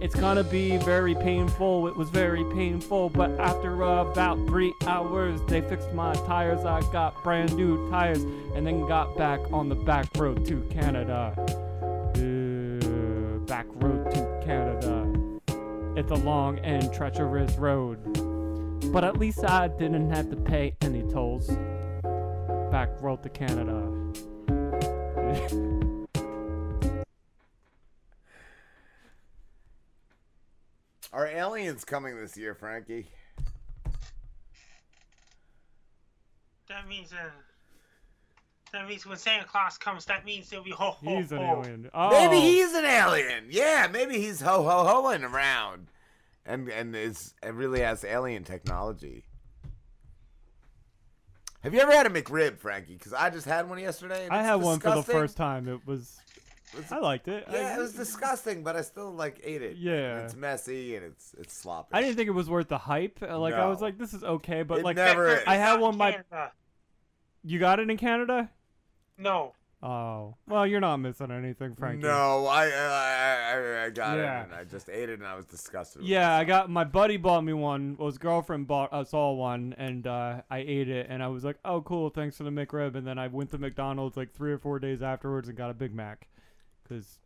It's gonna be very painful. It was very painful, but after about three hours, they fixed my tires. I got brand new tires, and then got back on the back road to Canada. Uh, back road to Canada. It's a long and treacherous road, but at least I didn't have to pay any tolls. Back road to Canada. Are aliens coming this year, Frankie? That means, uh, that means when Santa Claus comes, that means there'll be ho ho He's an ho. alien. Oh. Maybe he's an alien. Yeah, maybe he's ho ho hoing around, and and is and really has alien technology. Have you ever had a McRib, Frankie? Because I just had one yesterday. And I it's had one for the first time. It was. I liked it. I- Yeah, it was disgusting, but I still like ate it. Yeah. it's messy and it's it's sloppy. I didn't think it was worth the hype. Uh, Like I was like, this is okay, but It like never is. I had one. My you got it in Canada. No. Oh well, you're not missing anything, Frankie. No, I I, I, I got Yeah. it and I just ate it and I was disgusted. with Yeah, I got my buddy bought me one. Well, his girlfriend bought us all one, and uh, I ate it, and I was like, "Oh, cool, thanks for the McRib." And then I went to McDonald's like three or four days afterwards and got a Big Mac, because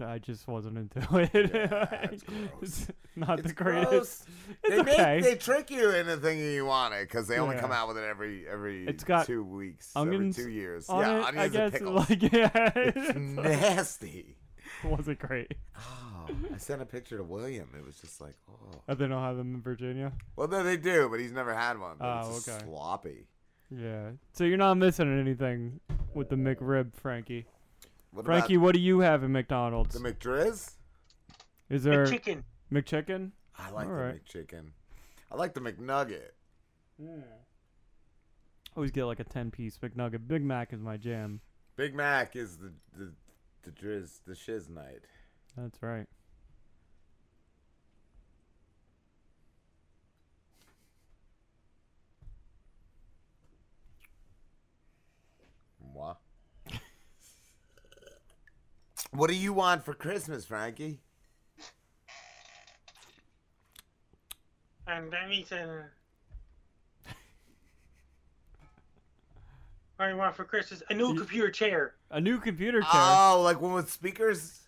I just wasn't into it. it's gross. Not It's the greatest. they okay. make they trick you into thinking you want it because they only Yeah. come out with it every every It's got two weeks, onions every two years. on yeah, it, onions I guess. and pickles. Like, yeah, it's nasty. it wasn't great. Oh, I sent a picture to William. It was just like, oh. Oh, they don't have them in Virginia. Well, no, they do, but he's never had one. Oh, it's okay. sloppy. Yeah. So you're not missing anything with the McRib, Frankie. What Frankie, what do you have in McDonald's? the McDrizz? Is there chicken. McChicken? I like Alright. the McChicken. I like the McNugget. I always get like a 10 piece McNugget. Big Mac is my jam. Big Mac is the the the drizz the shiz night. That's right. What? What do you want for Christmas, Frankie? And that means, uh, what do you want for Christmas? A new computer chair. A new computer chair. Oh, like one with speakers?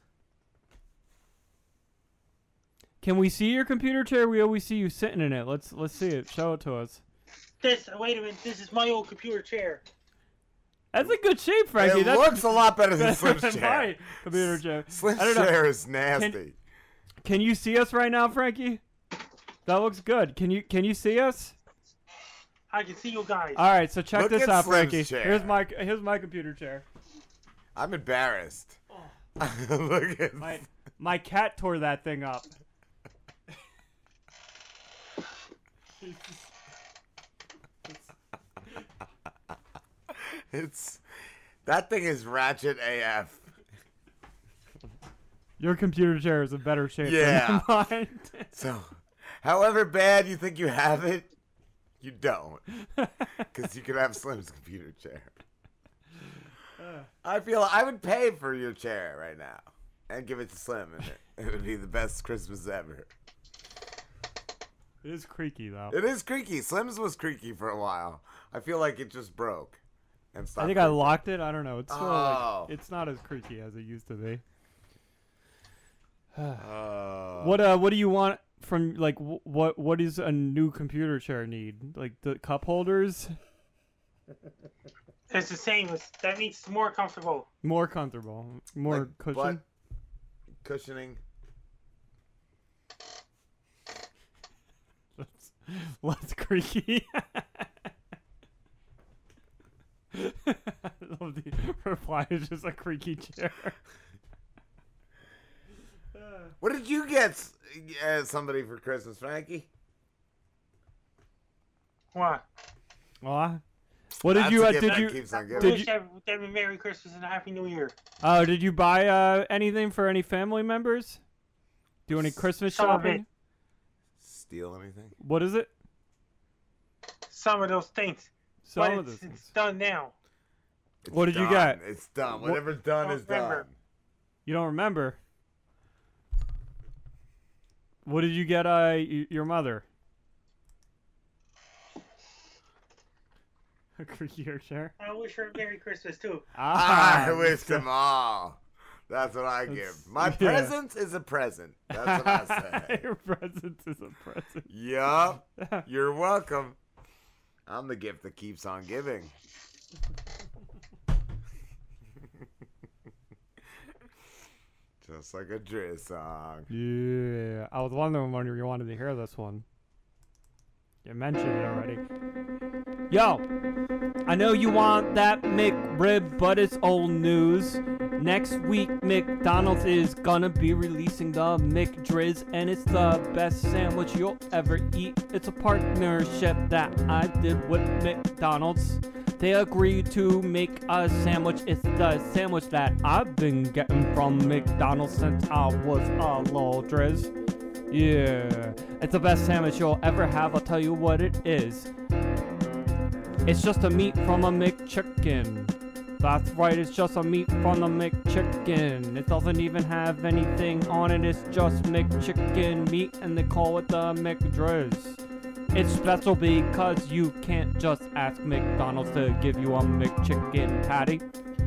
Can we see your computer chair? We always see you sitting in it. Let's let's see it. Show it to us. This, wait a minute, this is my old computer chair. That's a good shape, Frankie. it That's looks a lot better than that's Slim's my chair. computer chair. Slim's I don't know. chair is nasty. Can you see us right now, Frankie? That looks good. Can you can you see us? I can see you guys. All right, so check Look this at out, Slim's Frankie. chair. Here's my here's my computer chair. I'm embarrassed. Look at My my cat tore that thing up. it's that thing is ratchet AF. Your computer chair is in better shape Yeah. than mine. So, however bad you think you have it, you don't, because you could have Slim's computer chair. I feel I would pay for your chair right now and give it to Slim, and it, it would be the best Christmas ever. It is creaky though. It is creaky. Slim's was creaky for a while. I feel like it just broke and stopped. I think I creaking. locked it. I don't know. It's sort of Oh. like it's not as creaky as it used to be. Uh, What uh what do you want from like wh- what what does a new computer chair need? Like the cup holders? It's the same. It's, that means it's more comfortable. More comfortable, more Like cushion. butt cushioning. Less, less creaky. I love the reply is just a creaky chair. What did you get s- uh, somebody for Christmas, Frankie? What? Aw. What did That's you a uh, did that you keeps on I wish every- them a Merry Christmas and a Happy New Year. Oh, did you buy uh anything for any family members? Do any Christmas Some shopping? Steal anything? What is it? Some of those things. Some but of it's, it's done now. It's What did you get? It's done. Whatever's done is remember. done. You don't remember? What did you get uh y- your mother? A creakier chair. I wish her a Merry Christmas too. Ah, I wish them all. That's what I give. My yeah. present is a present. That's what I say. your presence is a present. yup. You're welcome. I'm the gift that keeps on giving. Just like a Driz song. Yeah, I was wondering when you wanted to hear this one. You mentioned it already. Yo, I know you want that McRib, but it's old news. Next week, McDonald's is gonna be releasing the McDrizz, and it's the best sandwich you'll ever eat. It's a partnership that I did with McDonald's. They agreed to make a sandwich. It's the sandwich that I've been getting from McDonald's since I was a little drizz. Yeah, it's the best sandwich you'll ever have. I'll tell you what it is. It's just a meat from a McChicken. That's right, it's just a meat from the McChicken. It doesn't even have anything on it, it's just McChicken meat, and they call it the McDrizz. It's special because you can't just ask McDonald's to give you a McChicken patty.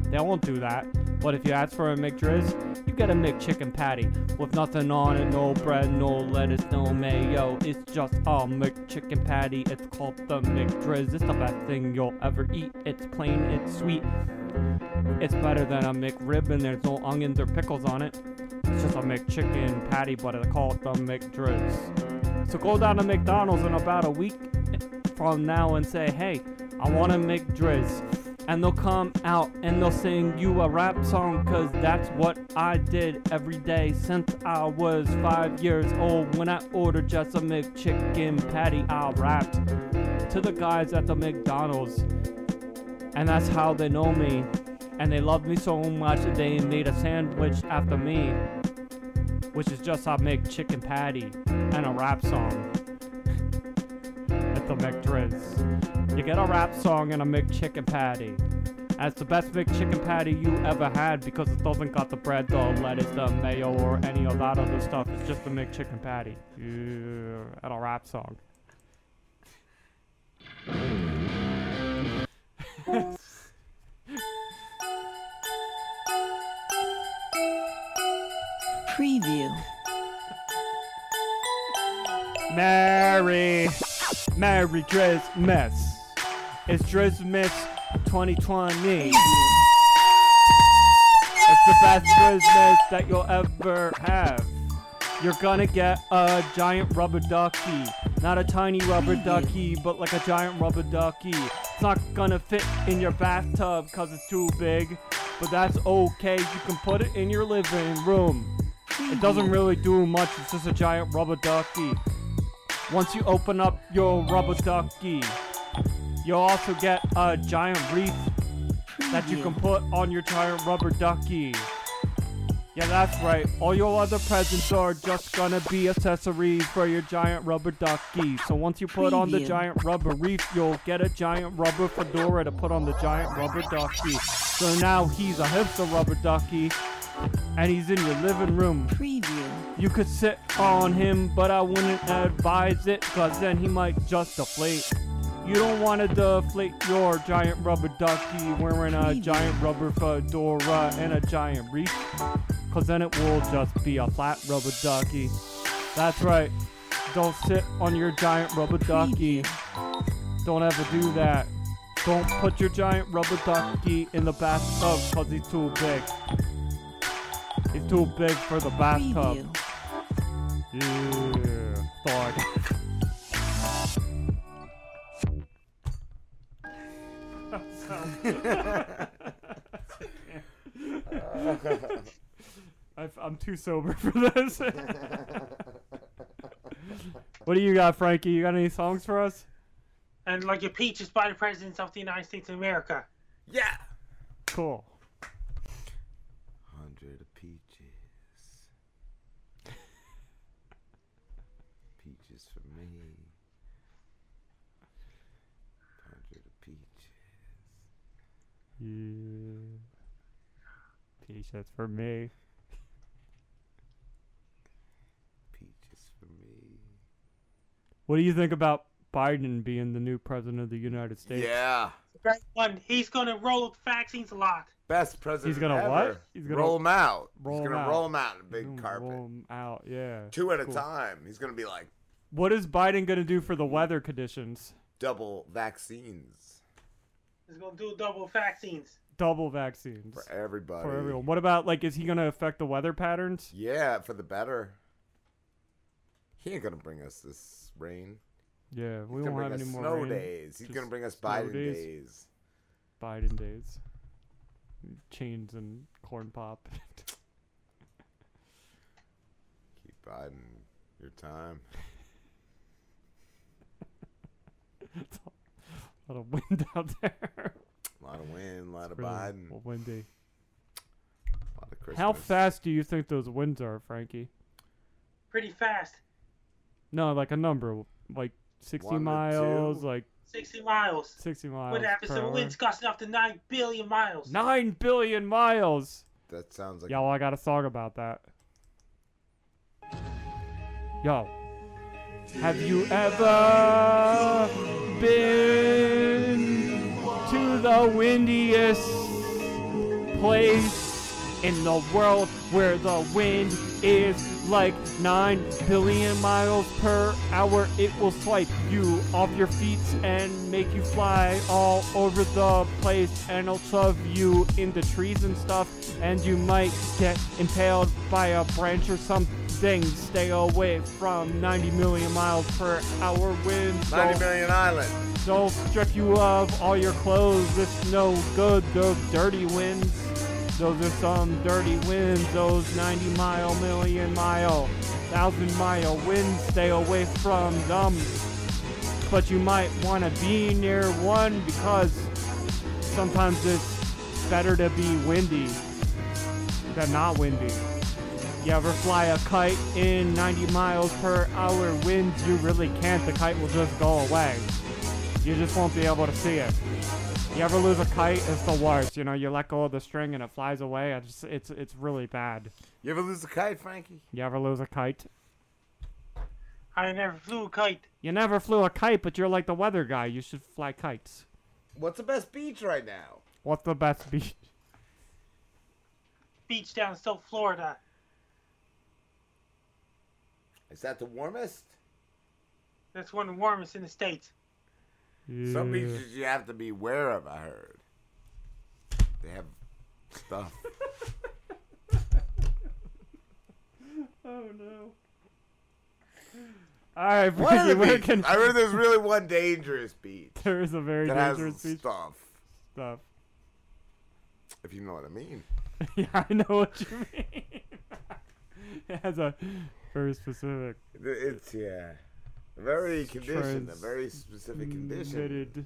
They won't do that. But if you ask for a McDrizz, you get a McChicken patty with nothing on it, no bread, no lettuce, no mayo. It's just a McChicken patty. It's called the McDrizz. It's the best thing you'll ever eat. It's plain, it's sweet. It's better than a McRib, and there's no onions or pickles on it. It's just a McChicken patty, but I call it the McDrizz. So go down to McDonald's in about a week from now and say, hey, I want a McDrizz. And they'll come out and they'll sing you a rap song, cause that's what I did every day since I was five years old. When I ordered just a McChicken patty, I rapped to the guys at the McDonald's. And that's how they know me. And they loved me so much that they made a sandwich after me, which is just a McChicken patty and a rap song at the McDrizz. You get a rap song and a McChicken patty. That's the best McChicken patty you ever had because it doesn't got the bread, the lettuce, the mayo, or any of that other stuff. It's just a McChicken patty. Yeah, and a rap song. Preview. Merry, Merry Christmas. It's Christmas 2020. It's the best Christmas that you'll ever have. you're gonna get a giant rubber ducky. Not a tiny rubber mm-hmm. ducky, but like a giant rubber ducky. It's not gonna fit in your bathtub because it's too big, but that's okay. You can put it in your living room. It mm-hmm. doesn't really do much, it's just a giant rubber ducky. Once you open up your rubber ducky, you'll also get a giant wreath that you can put on your giant rubber ducky. Yeah, that's right. All your other presents are just gonna be accessories for your giant rubber ducky. So once you put on the giant rubber wreath, you'll get a giant rubber fedora to put on the giant rubber ducky. So now he's a hipster rubber ducky, and he's in your living room. Preview. You could sit on him, but I wouldn't advise it, cause then he might just deflate. You don't want to deflate your giant rubber ducky wearing a giant rubber fedora and a giant wreath, cause then it will just be a flat rubber ducky. That's right. Don't sit on your giant rubber ducky. Don't ever do that. Don't put your giant rubber ducky in the bathtub cause he's too big. He's too big for the bathtub. Yeah, thought. I've, I'm too sober for this. what do you got, Frankie? You got any songs for us? And like your peaches by the presidents of the United States of America. Yeah. Cool. Hundred of peaches. Peaches for me. Hundred of peaches. Yeah. T-shirts for me. Peaches for me. What do you think about Biden being the new president of the United States? Yeah. Great one. He's gonna roll up vaccines a lot. Best president He's gonna ever. what? He's gonna roll them out. roll He's 'em gonna out. roll them out in a big carpet. roll 'em out, yeah. Two at a time. He's gonna be like What is Biden gonna do for the weather conditions? double vaccines He's gonna do double vaccines. Double vaccines for everybody. for everyone. What about like is he gonna affect the weather patterns? Yeah, for the better. He ain't gonna bring us this rain. Yeah, we He's gonna won't bring have us any more snow rain, days. He's just gonna bring us snow Biden days. Biden days. Chains and corn pop. Keep Biden your time. a lot of wind out there. A lot of wind, a lot It's of really Biden, windy. a lot of Christmas. How fast do you think those winds are, Frankie? Pretty fast. No, like a number, like 60 One miles, like 60 miles. 60 miles. What happens per to the hour. winds gusting up to 9 billion miles? Nine billion miles. That sounds like Yo, I got a song about that. Yo, have you ever been to the windiest place in the world where the wind is like 9 billion miles per hour? It will swipe you off your feet and make you fly all over the place and it'll shove you into trees and stuff and you might get impaled by a branch or something. Stay away from 90 million miles per hour winds. 90 Don't- island. They'll strip you of all your clothes. It's no good. Those dirty winds. Those are some dirty winds. Those 90 mile, million mile, thousand mile winds. Stay away from them. But you might want to be near one because sometimes it's better to be windy than not windy. You ever fly a kite in 90 miles per hour winds? You really can't. The kite will just go away you just won't be able to see it. You ever lose a kite? It's the worst. You know, you let go of the string and it flies away. I just, it's it's really bad. You ever lose a kite, Frankie? You ever lose a kite? I never flew a kite. You never flew a kite, but you're like the weather guy. You should fly kites. What's the best beach right now? What's the best beach? Beach down South Florida. Is that the warmest? That's one of the warmest in the States. Some Yeah. beaches you have to be aware of, I heard. They have stuff. Oh no. All right, Frankie, where beaches. can I heard there's really one dangerous beach there is a very dangerous beach stuff. stuff. If you know what I mean. yeah, I know what you mean. it has a very specific It's yeah, very condition, a very specific condition knitted-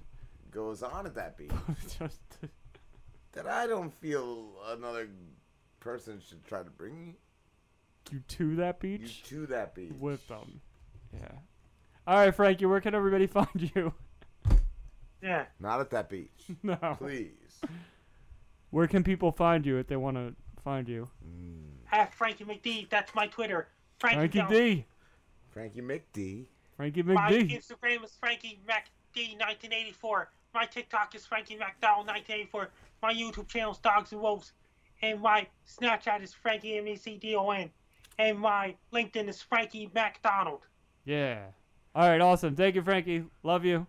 goes on at that beach just that I don't feel another person should try to bring you to that beach. you to that beach. with them. Yeah. All right, Frankie, where can everybody find you? Yeah. Not at that beach, no. please. Where can people find you if they want to find you? Hmm. At Frankie McD. That's my Twitter. Frankie, Frankie Down. D. Frankie McD. Frankie McD. My Instagram is Frankie McD 1984. My TikTok is Frankie McDowell 1984. My YouTube channel is Dogs and Wolves. And my Snapchat is Frankie M-E-C-D-O-N. And my LinkedIn is Frankie MacDonald. Yeah. All right, awesome. Thank you, Frankie. Love you.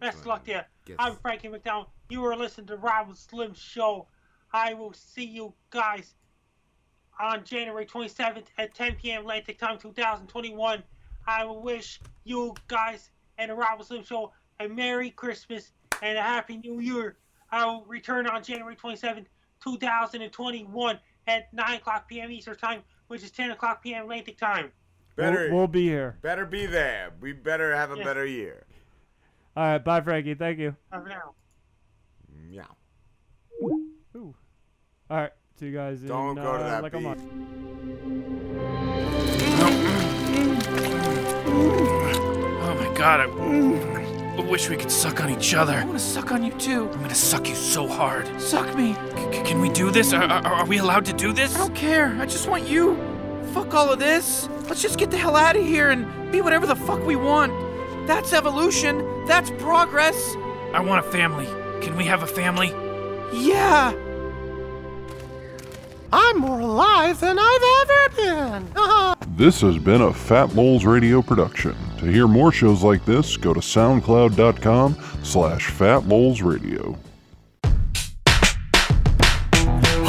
Best of luck to you. Guess- I'm Frankie MacDonald. You are listening to Rob Slim Show. I will see you guys on January 27th at 10 p.m. Atlantic Time 2021. I will wish you guys and the Rob Slim Show a Merry Christmas and a Happy New Year. I will return on January 27th, 2021 at 9 o'clock p.m. Eastern Time, which is 10 o'clock p.m. Atlantic Time. Better, We'll, we'll be here. better be there. We better have a Yeah. better year. All right, bye, Frankie. Thank you. Bye for now. Yeah. Ooh. All right, see you guys in Don't go to uh, that like a Oh my god, I, I wish we could suck on each other. I want to suck on you too. I'm gonna suck you so hard. Suck me. C- can we do this? Are, are, are we allowed to do this? I don't care. I just want you. Fuck all of this. Let's just get the hell out of here and be whatever the fuck we want. That's evolution. That's progress. I want a family. Can we have a family? Yeah. I'm more alive than I've ever been. This has been a Fat Moles Radio production. To hear more shows like this, go to soundcloud.com slash fatmolesradio.